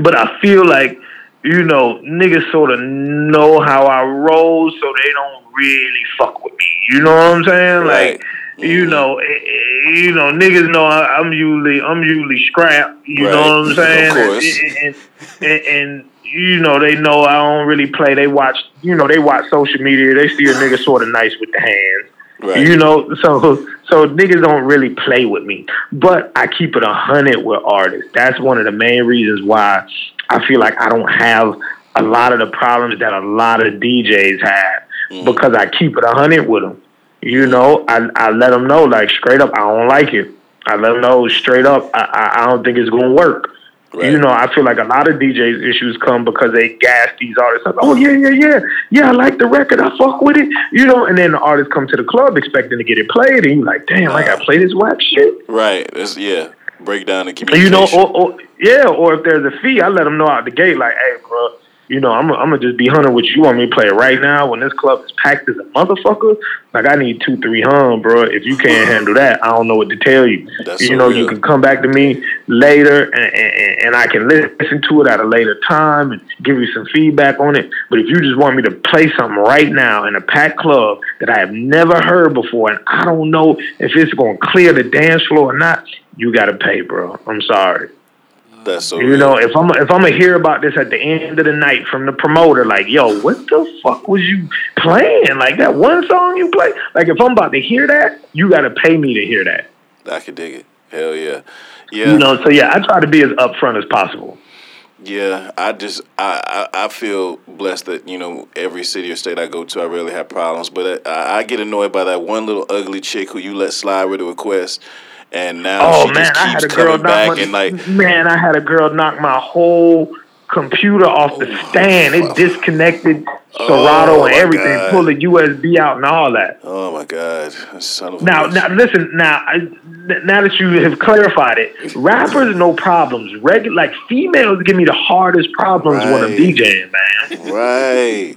but I feel like you know niggas sort of know how I roll, so they don't really fuck with me. You know what I'm saying? Right. Like. You know, eh, eh, you know, niggas know I, I'm usually, I'm usually scrap. You Right. know what I'm Of saying? And, and, and, and you know, they know I don't really play. They watch, you know, they watch social media. They see a nigga sort of nice with the hands. Right. You know, so so niggas don't really play with me. But I keep it a hundred with artists. That's one of the main reasons why I feel like I don't have a lot of the problems that a lot of DJs have Mm-hmm. because I keep it a hundred with them. You know, I I let them know like straight up I don't like it. I let them know straight up I I, I don't think it's gonna work. Right. You know, I feel like a lot of DJs issues come because they gas these artists up. Oh yeah, yeah, yeah, yeah. I like the record. I fuck with it. You know, and then the artists come to the club expecting to get it played, and you like, damn, I got to play this whack shit. Right. It's, yeah. Break down the You know, or, or yeah, or if there's a fee, I let them know out the gate, like, hey, bro, you know, I'm, I'm gonna just be hunting with you. Want me to play right now when this club is packed as a motherfucker? Like, I need two, three hun, bro. If you can't handle that, I don't know what to tell you. That's you so know, real. you can come back to me later, and, and, and I can listen to it at a later time and give you some feedback on it. But if you just want me to play something right now in a packed club that I have never heard before, and I don't know if it's gonna clear the dance floor or not, you gotta pay, bro. I'm sorry. That's so You real. know, if I'm if I'm gonna hear about this at the end of the night from the promoter, like, yo, what the fuck was you playing? Like that one song you play? Like if I'm about to hear that, you gotta pay me to hear that. I could dig it. Hell yeah. Yeah. You know, so yeah, I try to be as upfront as possible. Yeah, I just I, I I feel blessed that you know every city or state I go to I rarely have problems, but I, I get annoyed by that one little ugly chick who you let slide with a request, and now Oh she man, just I had a girl coming knock back my and like man, I had a girl knock my whole computer off the oh, stand. It disconnected Serato Oh, and everything, God. pulled the USB out and all that. oh my god, Now, now, listen. Now, I, now that you have clarified it, rappers no problems. Regular, like females, give me the hardest problems when I'm DJing, man. right,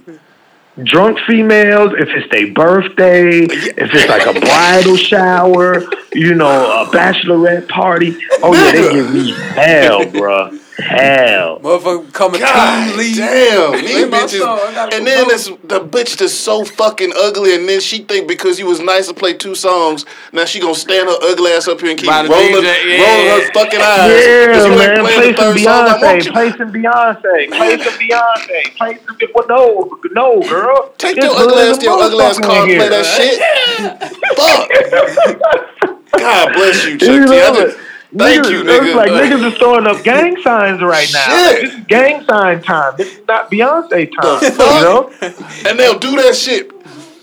Drunk females, if it's their birthday, if it's like a bridal shower, you know, a bachelorette party. Oh yeah, they give me hell, bruh. Hell. Motherfucker coming God cleanly. damn, these bitches. song, I gotta And then promote. this the bitch that's so fucking ugly, and then she think because you was nice to play two songs, now she gonna stand her ugly ass up here and keep By rolling, DJ, yeah. rolling her fucking eyes. 'Cause Yeah, you ain't man. playing Play the some third song. Like, Beyonce. won't Play some Beyonce. Play some Beyonce. Play some. Well, no, no, girl. Take your ugly ass to your ugly ass motherfucker car and in play here. that shit. Fuck. God bless you, Chuck You T. I just- it. Thank Niggas- you, It's nigga. like niggas is throwing up gang signs right now. Shit. Like, this is gang sign time. This is not Beyonce time. You know? and they'll do that shit.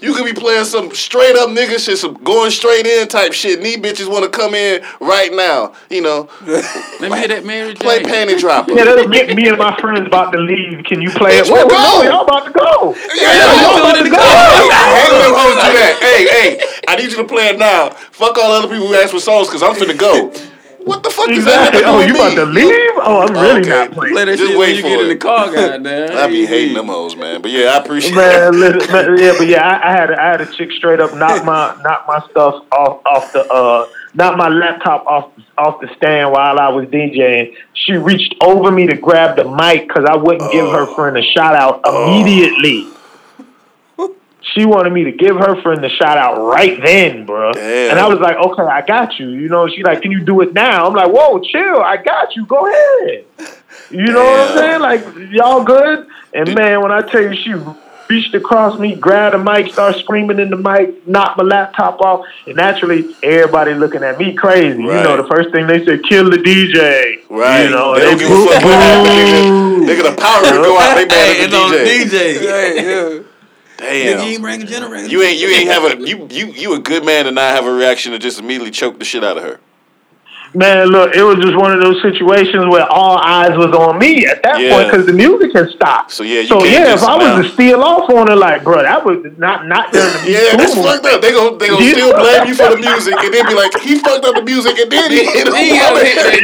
You could be playing some straight up nigga shit, some going straight in type shit. And these bitches want to come in right now. You know, Let me hear that Mary J. play panty dropper. Yeah, that'll get me and my friends about to leave. Can you play it? Bitch, Whoa, we whoa, no, y'all about to go. Yeah, y'all about to go. I hate when them hoes do that. Hey, hey, I need you to play it now. Fuck all other people who ask for songs because I'm finna go. What the fuck is that? Exactly. Oh, you about to leave? Oh, I'm really Okay. not playing. Play that Just shit wait when you for get in the car, goddamn. I be hating them hoes, man. But yeah, I appreciate Man, listen, man, yeah, but yeah, I, I had a, I had a chick straight up knock my knock my stuff off off the uh knock my laptop off off the stand while I was DJing. She reached over me to grab the mic because I wouldn't give her friend a shout out immediately. She wanted me to give her friend the shout out right then, bro. Damn. And I was like, okay, I got you. You know, she like, can you do it now? I'm like, whoa, chill, I got you. Go ahead. You know what I'm saying? Like, y'all good? And man, when I tell you, she reached across me, grabbed the mic, started screaming in the mic, knocked my laptop off, and naturally, everybody looking at me crazy. You know, the first thing they said, kill the DJ. Right. You know, they don't give a boo- fuck what happened. Nigga, nigga the power would go out. They mad Hey, at the on the DJ. DJ. Hey, yeah. Damn. Nigga, you ain't bringing generator. You ain't you ain't have a you you you a good man to not have a reaction to just immediately choke the shit out of her. Man, look, it was just one of those situations where all eyes was on me at that Yeah. point because the music had stopped. So, yeah, you so yeah, just if I was to steal off on it, like, bro, that was not not during the Yeah, that's Boom. fucked up. They gon' they gon' Yeah. still blame you for the music and then be like, he fucked up the music and then he hit a He ain't woman. hit that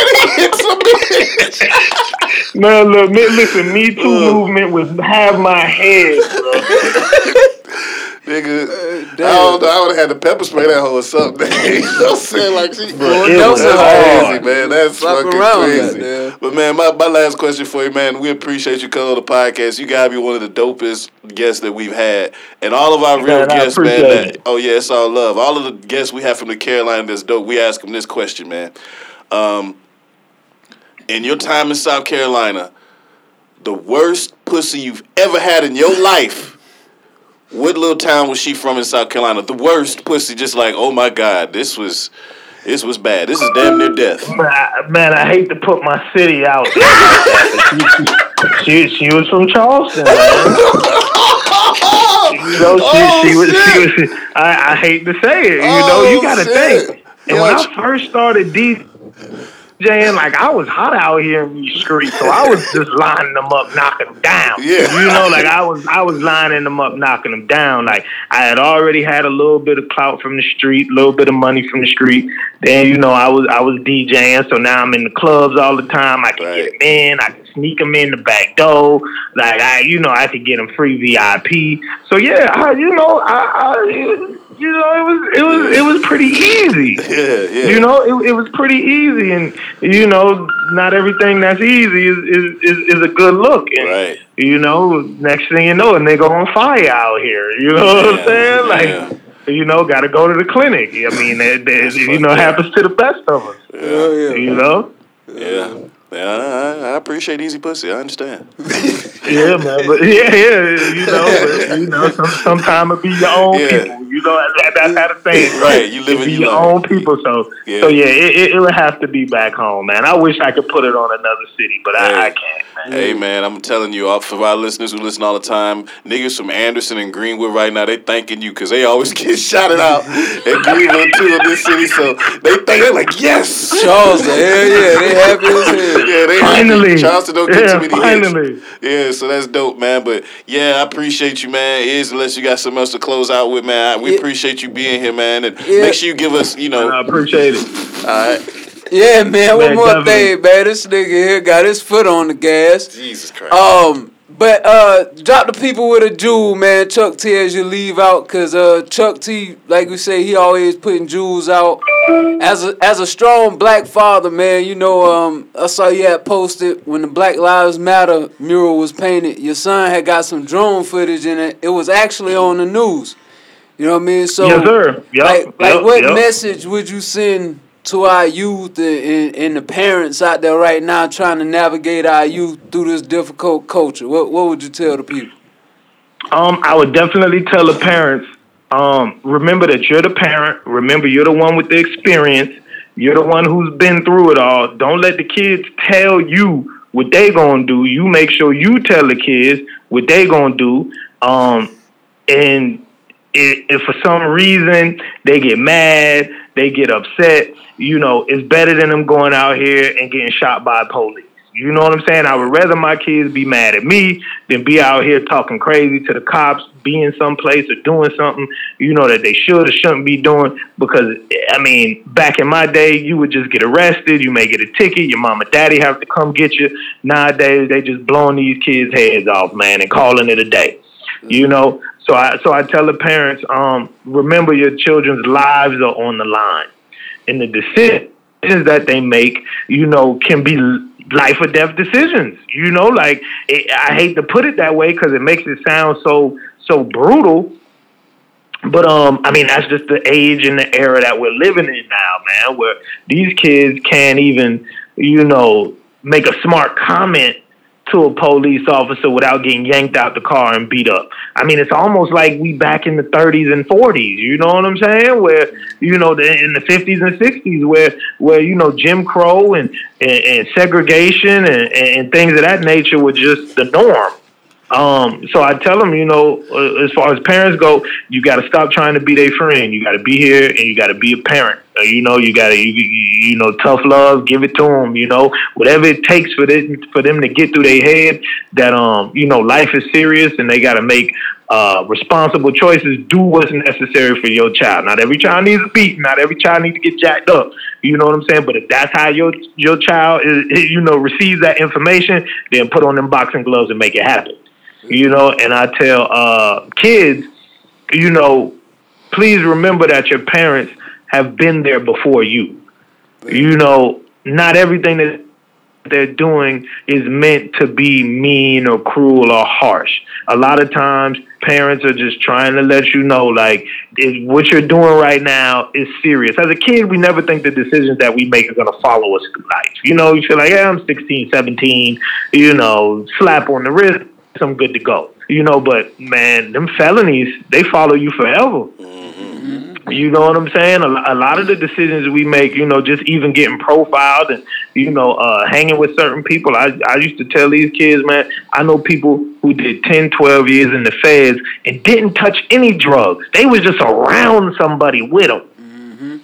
and he hit some bitch. Man, look, me, listen, Me Too movement was have my head, bro. Nigga, I don't know. I would have had to pepper spray that hoe or something. you know what I'm saying? Like, she, it that's was crazy, hard. man. That's fucking crazy. goddamn. But man, my, my last question for you, man. We appreciate you coming on the podcast. You gotta be one of the dopest guests that we've had, and all of our real Man, I guests, man. That, oh yeah, it's all love. All of the guests we have from the Carolina that's dope. We ask them this question, man. Um, in your time in South Carolina, the worst pussy you've ever had in your life. What little town was she from in South Carolina? The worst pussy, just like, oh my God, this was this was bad. This is damn near death. Man, I, man, I hate to put my city out she, she, she was from Charleston. You know, she, Oh, she was, she was. I, I hate to say it. You Oh, know, you oh, got to think. And when I first started Like I was hot out here in these streets, so I was just lining them up, knocking them down. Yeah. you know, like I was, I was lining them up, knocking them down. Like I had already had a little bit of clout from the street, a little bit of money from the street. Then you know, I was, I was DJing, so now I'm in the clubs all the time. I can Right. get them in. I can sneak them in the back door. Like I, you know, I could get them free VIP. So yeah, I, you know, I, I you know, it was, it was, it was pretty easy. Yeah, yeah. You know, it, it was pretty easy, and you know, not everything that's easy is is, is, is a good look. And, Right. You know, next thing you know, a nigga on fire out here. You know what I'm saying? Like, yeah. you know, got to go to the clinic. I mean, it, it, you know, happens to the best of us. Hell yeah. You know. Yeah. Yeah, I, I appreciate easy pussy. I understand. Yeah, man. But yeah, yeah, you know, but, you know, some, sometimes it be your own Yeah. people. You know, that, that's how the thing. is. Right, you live It be your own people. So, Yeah. so yeah, it, it, it would have to be back home, man. I wish I could put it on another city, but Hey. I, I can't. Man. Hey man, I'm telling you, all for our listeners who listen all the time, niggas from Anderson and Greenwood right now, they thanking you because they always get shouted out at Greenwood too in this city. So they think they're like, yes, Charleston, hell yeah, they happy as hell. yeah, they Finally. Charleston don't get Yeah, too many finally. hits. Yeah, so that's dope, man. But yeah, I appreciate you, man. It is unless you got something else to close out with, man. We Yeah. appreciate you being here, man. And Yeah. make sure you give us, you know, I appreciate it. all right. Yeah, man. One more definitely. thing, man. This nigga here got his foot on the gas. Jesus Christ. Um, but uh, drop the people with a jewel, man. Chuck T as you leave out, cause uh, Chuck T, like we say, he always putting jewels out. As a as a strong black father, man, you know, um, I saw you had posted when the Black Lives Matter mural was painted. Your son had got some drone footage in it. It was actually on the news. You know what I mean? So, Yes, sir. Yup, like, like what yup. message would you send to our youth and, and, the parents out there right now trying to navigate our youth through this difficult culture? What what would you tell the people? Um, I would definitely tell the parents, um, remember that you're the parent. Remember you're the one with the experience. You're the one who's been through it all. Don't let the kids tell you what they're gonna do. You make sure you tell the kids what they're gonna do. Um, and if, if for some reason they get mad, they get upset, you know, it's better than them going out here and getting shot by police. You know what I'm saying? I would rather my kids be mad at me than be out here talking crazy to the cops, being someplace or doing something, you know, that they should or shouldn't be doing. Because, I mean, back in my day, you would just get arrested, you may get a ticket, your mom and daddy have to come get you. Nowadays, they just blowing these kids' heads off, man, and calling it a day. You know, so I so I tell the parents, um, remember your children's lives are on the line, and the decisions that they make, you know, can be life or death decisions. You know, like it, I hate to put it that way because it makes it sound so so brutal. But um, I mean that's just the age and the era that we're living in now, man. Where these kids can't even, you know, make a smart comment to a police officer without getting yanked out the car and beat up. I mean, it's almost like we back in the 30s and 40s. You know what I'm saying? Where you know, the, in the 50s and 60s, where where you know Jim Crow and and, and segregation and, and things of that nature were just the norm. Um, so I tell them, you know, uh, as far as parents go, you got to stop trying to be their friend. You got to be here and you got to be a parent. Uh, you know, you got to, you, you, know, tough love, give it to them. You know, whatever it takes for them for them to get through their head that um, you know, life is serious and they got to make uh, responsible choices. Do what's necessary for your child. Not every child needs a beat. Not every child needs to get jacked up. You know what I'm saying? But if that's how your your child is, you know, receives that information, then put on them boxing gloves and make it happen you know and i tell uh kids you know please remember that your parents have been there before you. You know not everything that they're doing is meant to be mean or cruel or harsh. A lot of times parents are just trying to let you know like it, what you're doing right now is serious. As a kid we never think the decisions that we make are going to follow us through life. You know you feel like yeah i'm 16 17 you know slap on the wrist I'm good to go. you know. But man, them felonies they follow you forever. You know what I'm saying? A, a lot of the decisions we make, you know, just even getting profiled and you know, uh, hanging with certain people. I I used to tell these kids, man, I know people who did 10, 12 years in the feds and didn't touch any drugs. They was just around somebody with them.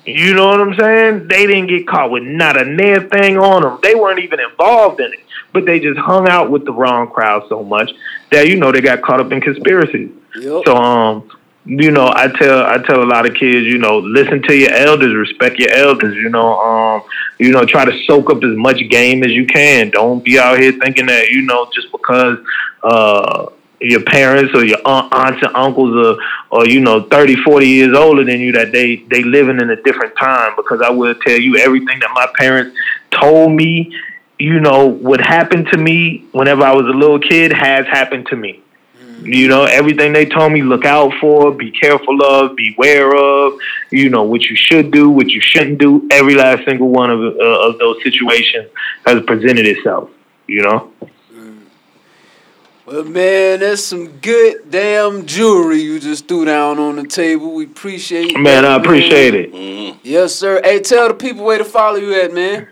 You know what I'm saying? They didn't get caught with not a near thing on them. They weren't even involved in it, but they just hung out with the wrong crowd so much that you know they got caught up in conspiracies. Yep. So um, you know, I tell I tell a lot of kids, you know, listen to your elders, respect your elders. You know, um, you know, try to soak up as much game as you can. Don't be out here thinking that you know just because uh your parents or your aunt, aunts and uncles are, or you know 30 40 years older than you that they they living in a different time because i will tell you everything that my parents told me you know what happened to me whenever i was a little kid has happened to me mm. you know everything they told me look out for be careful of beware of you know what you should do what you shouldn't do every last single one of uh, of those situations has presented itself you know mm. Well, man, that's some good damn jewelry you just threw down on the table. We appreciate it. man that, i appreciate it mm. Yes, sir. Hey, tell the people where to follow you at, man.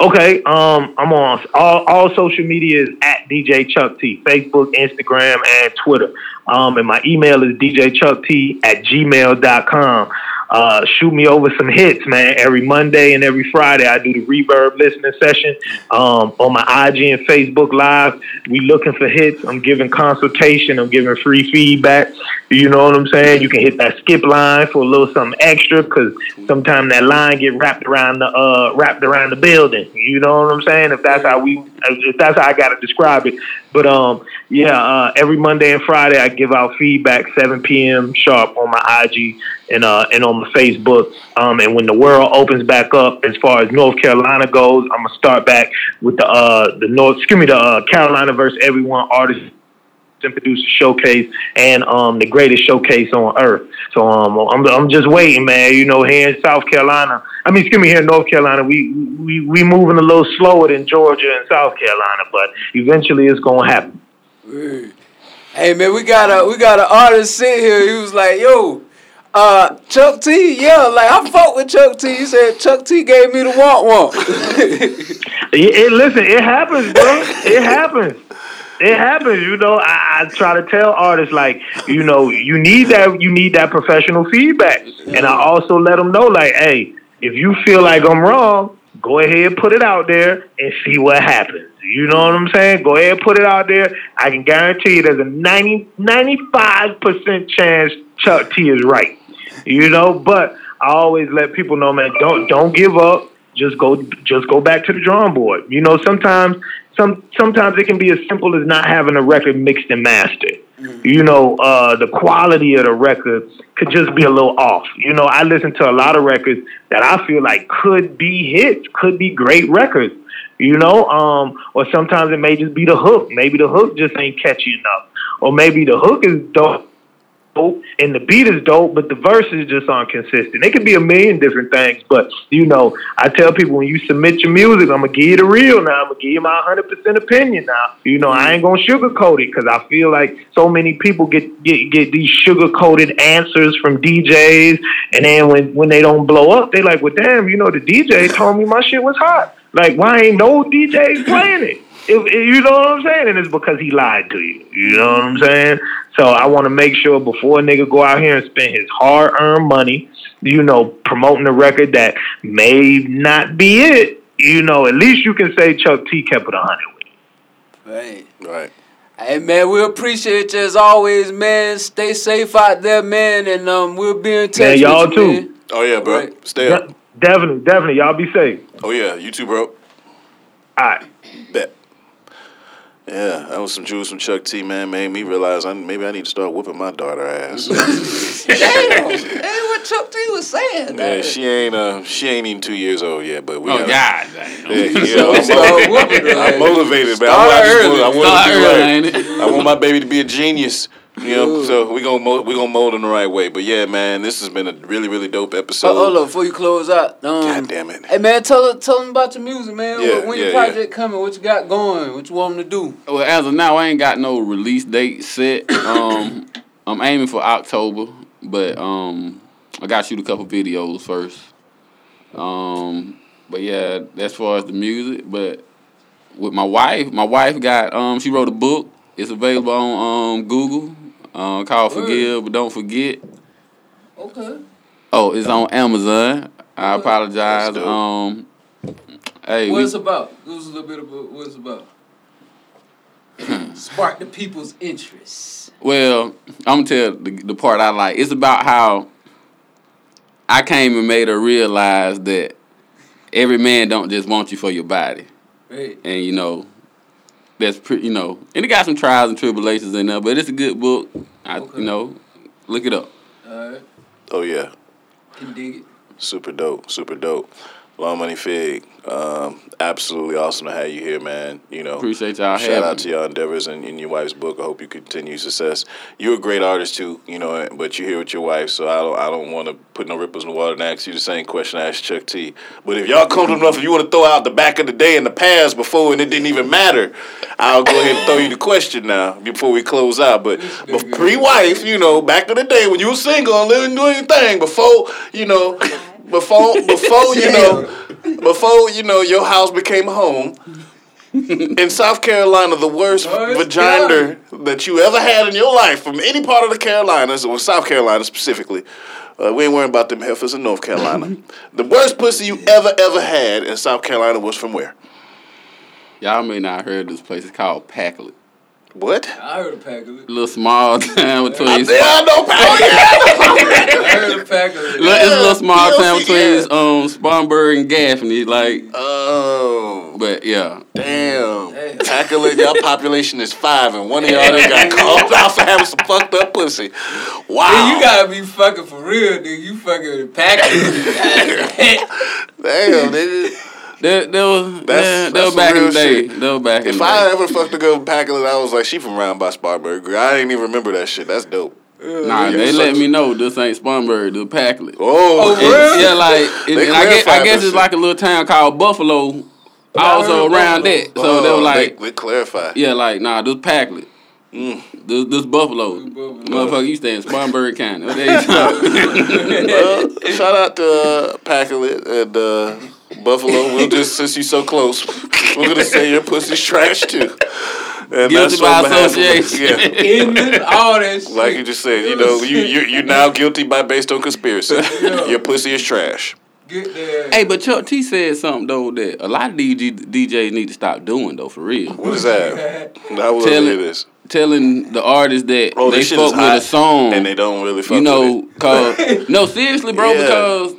Okay, um, I'm on all, all social media is at DJ Chuck T, Facebook, Instagram, and Twitter. Um, and my email is djchuckt at gmail.com. Uh, shoot me over some hits, man. Every Monday and every Friday, I do the Reverb listening session um, on my IG and Facebook Live. We looking for hits. I'm giving consultation. I'm giving free feedback. You know what I'm saying? You can hit that skip line for a little something extra because sometimes that line get wrapped around the uh, wrapped around the building. You know what I'm saying? If that's how we, that's how I got to describe it. But um, yeah, uh, every Monday and Friday I give out feedback 7 p.m. sharp on my IG and uh and on my Facebook. Um, and when the world opens back up, as far as North Carolina goes, I'm gonna start back with the uh the North, excuse me, the uh, Carolina versus everyone artist and producer showcase and um the greatest showcase on earth. So um I'm I'm just waiting, man. You know, here in South Carolina, I mean, excuse me, here in North Carolina, we we we moving a little slower than Georgia and South Carolina, but eventually it's gonna happen. Hey, man, we got a we got an artist sit here. He was like, "Yo, uh, Chuck T, yeah, like I fought with Chuck T. He said Chuck T gave me the want want." It, it- listen, it happens, bro. It happens. It happens, you know. I, I try to tell artists like, you know, you need that. You need that professional feedback, and I also let them know like, hey, if you feel like I'm wrong, go ahead, and put it out there, and see what happens. You know what I'm saying? Go ahead, and put it out there. I can guarantee you, there's a 90, 95 percent chance Chuck T is right. You know, but I always let people know, man, don't don't give up just go just go back to the drawing board. You know, sometimes some sometimes it can be as simple as not having a record mixed and mastered. You know, uh, the quality of the record could just be a little off. You know, I listen to a lot of records that I feel like could be hits, could be great records. You know, um, or sometimes it may just be the hook. Maybe the hook just ain't catchy enough, or maybe the hook is dope dope and the beat is dope, but the verses just aren't consistent. It could be a million different things, but you know, I tell people when you submit your music, I'm gonna give you the real now. I'm gonna give you my 100 percent opinion now. You know, I ain't gonna sugarcoat it because I feel like so many people get get get these sugar coated answers from DJs, and then when when they don't blow up, they like, well, damn, you know, the DJ told me my shit was hot. Like, why ain't no DJ playing it? If, if- you know what I'm saying? And it's because he lied to you. You know what I'm saying? So I want to make sure before a nigga go out here and spend his hard earned money, you know, promoting a record that may not be it, you know, at least you can say Chuck T kept it 100 with you. right. Right. Hey man, we appreciate you as always, man. Stay safe out there, man, and um, we'll be in touch. Man, y'all with you, too. man. Oh yeah, bro. Right. Stay up. De- definitely, definitely. Y'all be safe. Oh yeah, you too, bro. All right. Bet. Yeah, that was some juice from Chuck T. Man, made me realize I maybe I need to start whooping my daughter ass. Damn, that's what Chuck T was saying. yeah, she ain't uh she ain't even two years old yet, but we Oh gotta- God, damn. Yeah, yeah, I'm, Start whooping her I'm motivated, man. Start I, want, I, want Start to do early, right. I want my baby to be a genius. You know, so we gonna mold, we gonna mold in the right way. But yeah, man, this has been a really really dope episode. Oh, hold up, before you close out. Um, God damn it. Hey man, tell tell them about your music, man. Yeah, when yeah, your project coming? What you got going? What you want them to do? Well, as of now, I ain't got no release date set. Um, I'm aiming for October, but um, I got to shoot a couple videos first. Um, but yeah, as far as the music, but with my wife, my wife got um, she wrote a book. It's available on um Google. Uh, called Word. Forgive but Don't Forget. Okay. Oh, it's on Amazon. I Okay. apologize. Um, hey, What we- about? Give us a little bit about what it's about. Spark the people's interest. Well, I'm gonna tell the, the part I like. It's about how I came and made her realize that every man don't just want you for your body, Right. and you know that's pretty. You know, and it got some trials and tribulations in there, but it's a good book. I, Okay. you know, look it up. Alright. Oh yeah, Can dig it. super dope, super dope. Long Money Fig, um, absolutely awesome to have you here, man. You know, Appreciate y'all Shout out me. to your endeavors and in your wife's book. I hope you continue success. You're a great artist too, you know, but you're here with your wife, so I don't I don't want to put no ripples in the water and ask you the same question I asked Chuck T. But if y'all comfortable enough, if you want to throw out the back of the day in the past before and it didn't even matter, I'll go ahead and throw you the question now before we close out. But, but pre-wife, you know, back in the day when you were single and living doing your thing, before you know, before before you know, before you know your house became a home in South Carolina, the worst Oh, vagina that you ever had in your life from any part of the Carolinas, or South Carolina specifically. Uh, we ain't worrying about them heifers in North Carolina. the worst pussy you ever, ever had in South Carolina was from where? Y'all may not have heard this place. It's called Pacolet. What? I heard a pack of it. A little small town between. Yeah, I know, pal. I heard a pack of it. Look, it's a little small Yeah, town between yeah. um Spartanburg and Gaffney. Like, Oh, but yeah, damn. Damn. Tackle y'all population is five, and one of y'all done got called out for having some fucked up pussy. Wow. Hey, you gotta be fucking for real, nigga. You fucking with a pack of it. Damn, nigga. That that was That's- yeah, that that's was back some in real the day. shit. That was back in If the I ever fucked a girl with Pacolet, I was like, she from round by Spartanburg. I didn't even remember that shit. That's dope. Nah, Yeah, they let me know this ain't Spartanburg, the Pacolet. Oh, Oh, And- really? yeah, like it, They and I guess I guess it's shit. like a little town called Buffalo, I heard also around Buffalo. that. So they were like, Oh, they, they clarify. yeah, like nah, this Pacolet. Mm. This, this Buffalo. Buffalo. Motherfucker, you stay in Spartanburg County. What there you go. well, shout out to uh, Pacolet and uh, Buffalo. We'll just since you're so close, we're gonna say your pussy's trash too. And Guilty that's by on association. Yeah. In all that shit. Like you just said, you know, you you you're now guilty by based on conspiracy. Yeah. Your pussy is trash. Hey, but Chuck T said something though that a lot of DJ, DJs need to stop doing though, for real. What is that? I will Tell hear it- this. Telling the artists that Oh, they fuck with a song, and they don't really fuck you know, with it. cause no, seriously, bro, Yeah. because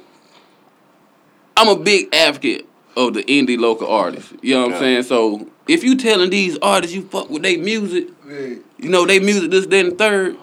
I'm a big advocate of the indie local artists. You know what Yeah. I'm saying? So if you telling these artists you fuck with their music, you know, they music this, then, and third,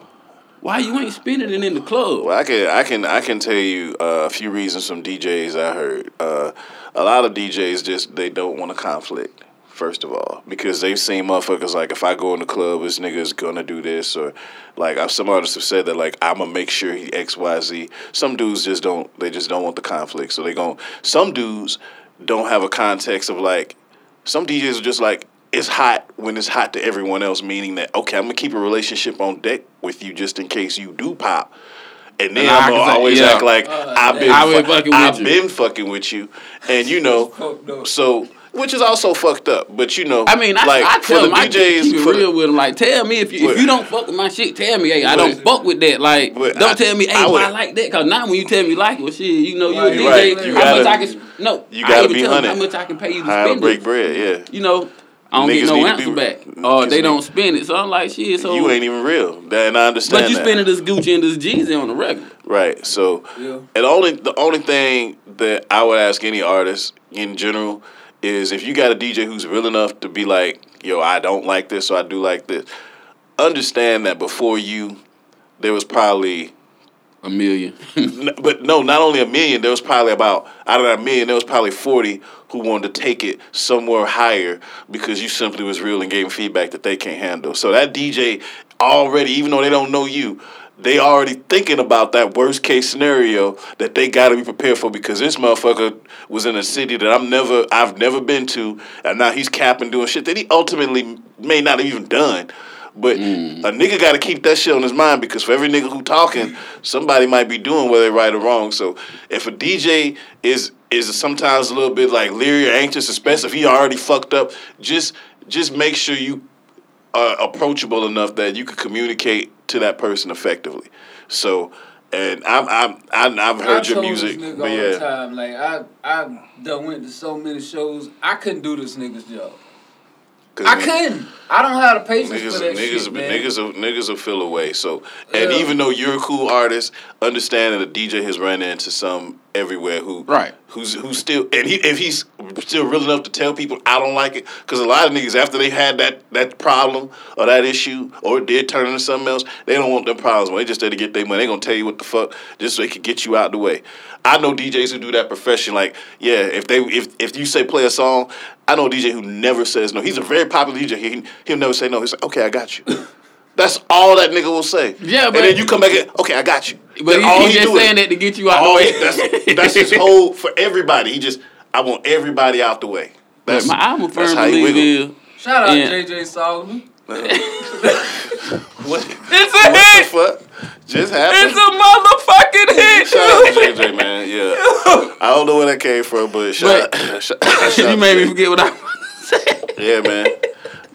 why you ain't spinning it in the club? Well, I can I can I can tell you uh, a few reasons from DJs I heard. Uh, a lot of DJs just they don't want a conflict. First of all, because they've seen motherfuckers like if I go in the club, this nigga's gonna do this, or like I've, some artists have said that like I'm gonna make sure he X Y Z. Some dudes just don't they just don't want the conflict, so they gon' Some dudes don't have a context of like some DJs are just like it's hot when it's hot to everyone else, meaning that okay, I'm gonna keep a relationship on deck with you just in case you do pop. And then And I I'm gonna always yeah. act like Uh, I've been, I been fu- fucking with I've you. been fucking with you, and you know, fucked up. so which is also fucked up. But you know, I mean, I, like I for tell the them, I DJs, keep it for the- real with them. Like, tell me if you But- if you don't fuck with my shit, tell me, hey, I don't fuck with that. Like, But don't I- tell me, hey, I why I like that. Cause now when you tell me you like it, well, shit, you know, you a Right, DJ. right. You how gotta- much I can? No, you gotta even be tell them how much I can pay you to how to spend break it. bread, yeah. You know, I don't Niggas get no answer be- back, niggas or they need- don't spend it. So I'm like, shit. So you ain't even real, that, and I understand but you that. spending this Gucci and this Jeezy on the record. Right. So, Yeah. and only the only thing that I would ask any artist in general is if you got a DJ who's real enough to be like, "Yo, I don't like this, so I do like this." Understand that before you, there was probably, A million. but no, not only a million. There was probably about out of that million, there was probably forty who wanted to take it somewhere higher because you simply was real and gave them feedback that they can't handle. So that DJ already, even though they don't know you, they already thinking about that worst case scenario that they got to be prepared for because this motherfucker was in a city that I'm never, I've never been to, and now he's capping doing shit that he ultimately may not have even done. But mm. a nigga got to keep that shit on his mind because for every nigga who talking, somebody might be doing whether right or wrong. So if a DJ is is sometimes a little bit like leery or anxious, especially if he already fucked up, just just make sure you are approachable enough that you can communicate to that person effectively. So, and I'm I'm, I'm I've heard I your music, but all the yeah, time, like I I done went to so many shows. I couldn't do this nigga's job. I couldn't. I don't have the patience Niggas, for that niggas, shit, man. niggas, will, niggas will feel away. So, and Yeah. even though you're a cool artist, understanding that a DJ has run into some everywhere who, Right. who's who's still, and he if he's still real enough to tell people I don't like it, because a lot of niggas after they had that that problem or that issue or it did turn into something else, they don't want them problems. When they just there to get their money, they gonna tell you what the fuck just so they can get you out the way. I know DJs who do that profession. Like, yeah, if they if if you say play a song, I know a DJ who never says no. He's a very popular DJ. He he'll never say no. He's like, okay, I got you. That's all that nigga will say. Yeah, and but- then you come back and okay, I got you. But Then he, all he just doing- saying that to get you out all the oh, way. he- that's that's his whole for everybody. He just I want everybody out the way. That's my album that's firm how he wiggle. Shout out Yeah. JJ Solomon. Uh-huh. What, it's a what hit. fuck just happened? It's a motherfucking hit. Shout out to JJ, man. Yeah, I don't know where that came from, but shout, But- shout, shout you out made to me forget what I was gonna. Yeah, man.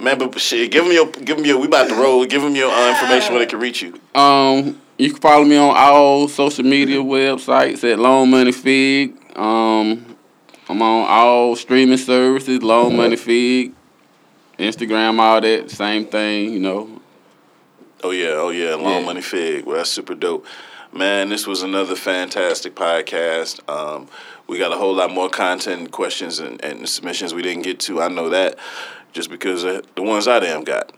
Man, but shit, give them your, give them your. We about to roll. Give them your uh, information where they can reach you. Um, you can follow me on all social media websites at Long Money Fig. Um, I'm on all streaming services, Long Money Fig, Instagram, all that, same thing. You know, Oh yeah, oh yeah, Long Yeah. Money Fig. Well, that's super dope. Man, this was another fantastic podcast. Um, we got a whole lot more content, questions, and, and submissions we didn't get to. I know that just because the ones I damn got.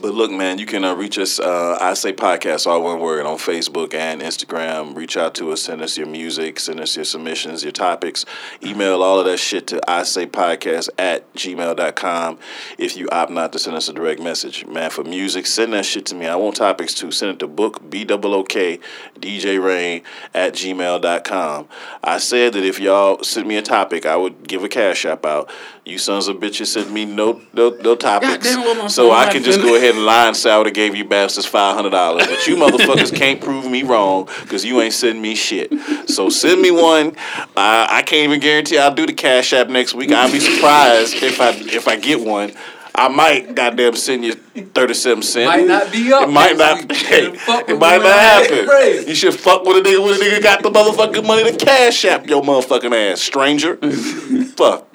But look, man, you can uh, reach us. Uh, I say podcast, all one word, on Facebook and Instagram. Reach out to us, send us your music, send us your submissions, your topics. Email all of that shit to I say podcast at gmail.com if you opt not to send us a direct message. Man, for music, send that shit to me. I want topics too. Send it to book, B O O K, DJ Rain at gmail.com. I said that if y'all send me a topic, I would give a cash app out. You sons of bitches send me no no, no topics. Goddamn, what So I can just go ahead and lie and say I would have gave you bastards five hundred dollars, but you motherfuckers can't prove me wrong because you ain't sending me shit. So send me one. Uh, I can't even guarantee I'll do the cash app next week. I'll be surprised if I if I get one. I might goddamn send you thirty seven cents. Might not be up It might not. week. You fuck it might not happen. get. You should fuck with a nigga when a nigga got the motherfucking money to cash app your motherfucking ass, stranger. fuck.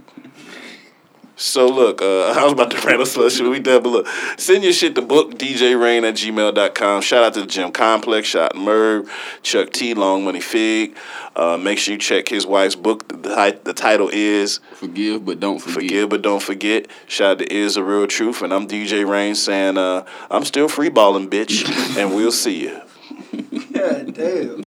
So look, uh, I was about to rattle some shit. We done, but look, send your shit to book djrain at gmail.com. Shout out to the Gym Complex, Shot Merv, Chuck T, Long Money Fig. Uh, make sure you check his wife's book. The, the title is forgive but don't forget. Forgive But Don't Forget. Shout out to Is a Real Truth. And I'm DJ Rain saying, uh, I'm still free balling, bitch. and we'll see you. God damn.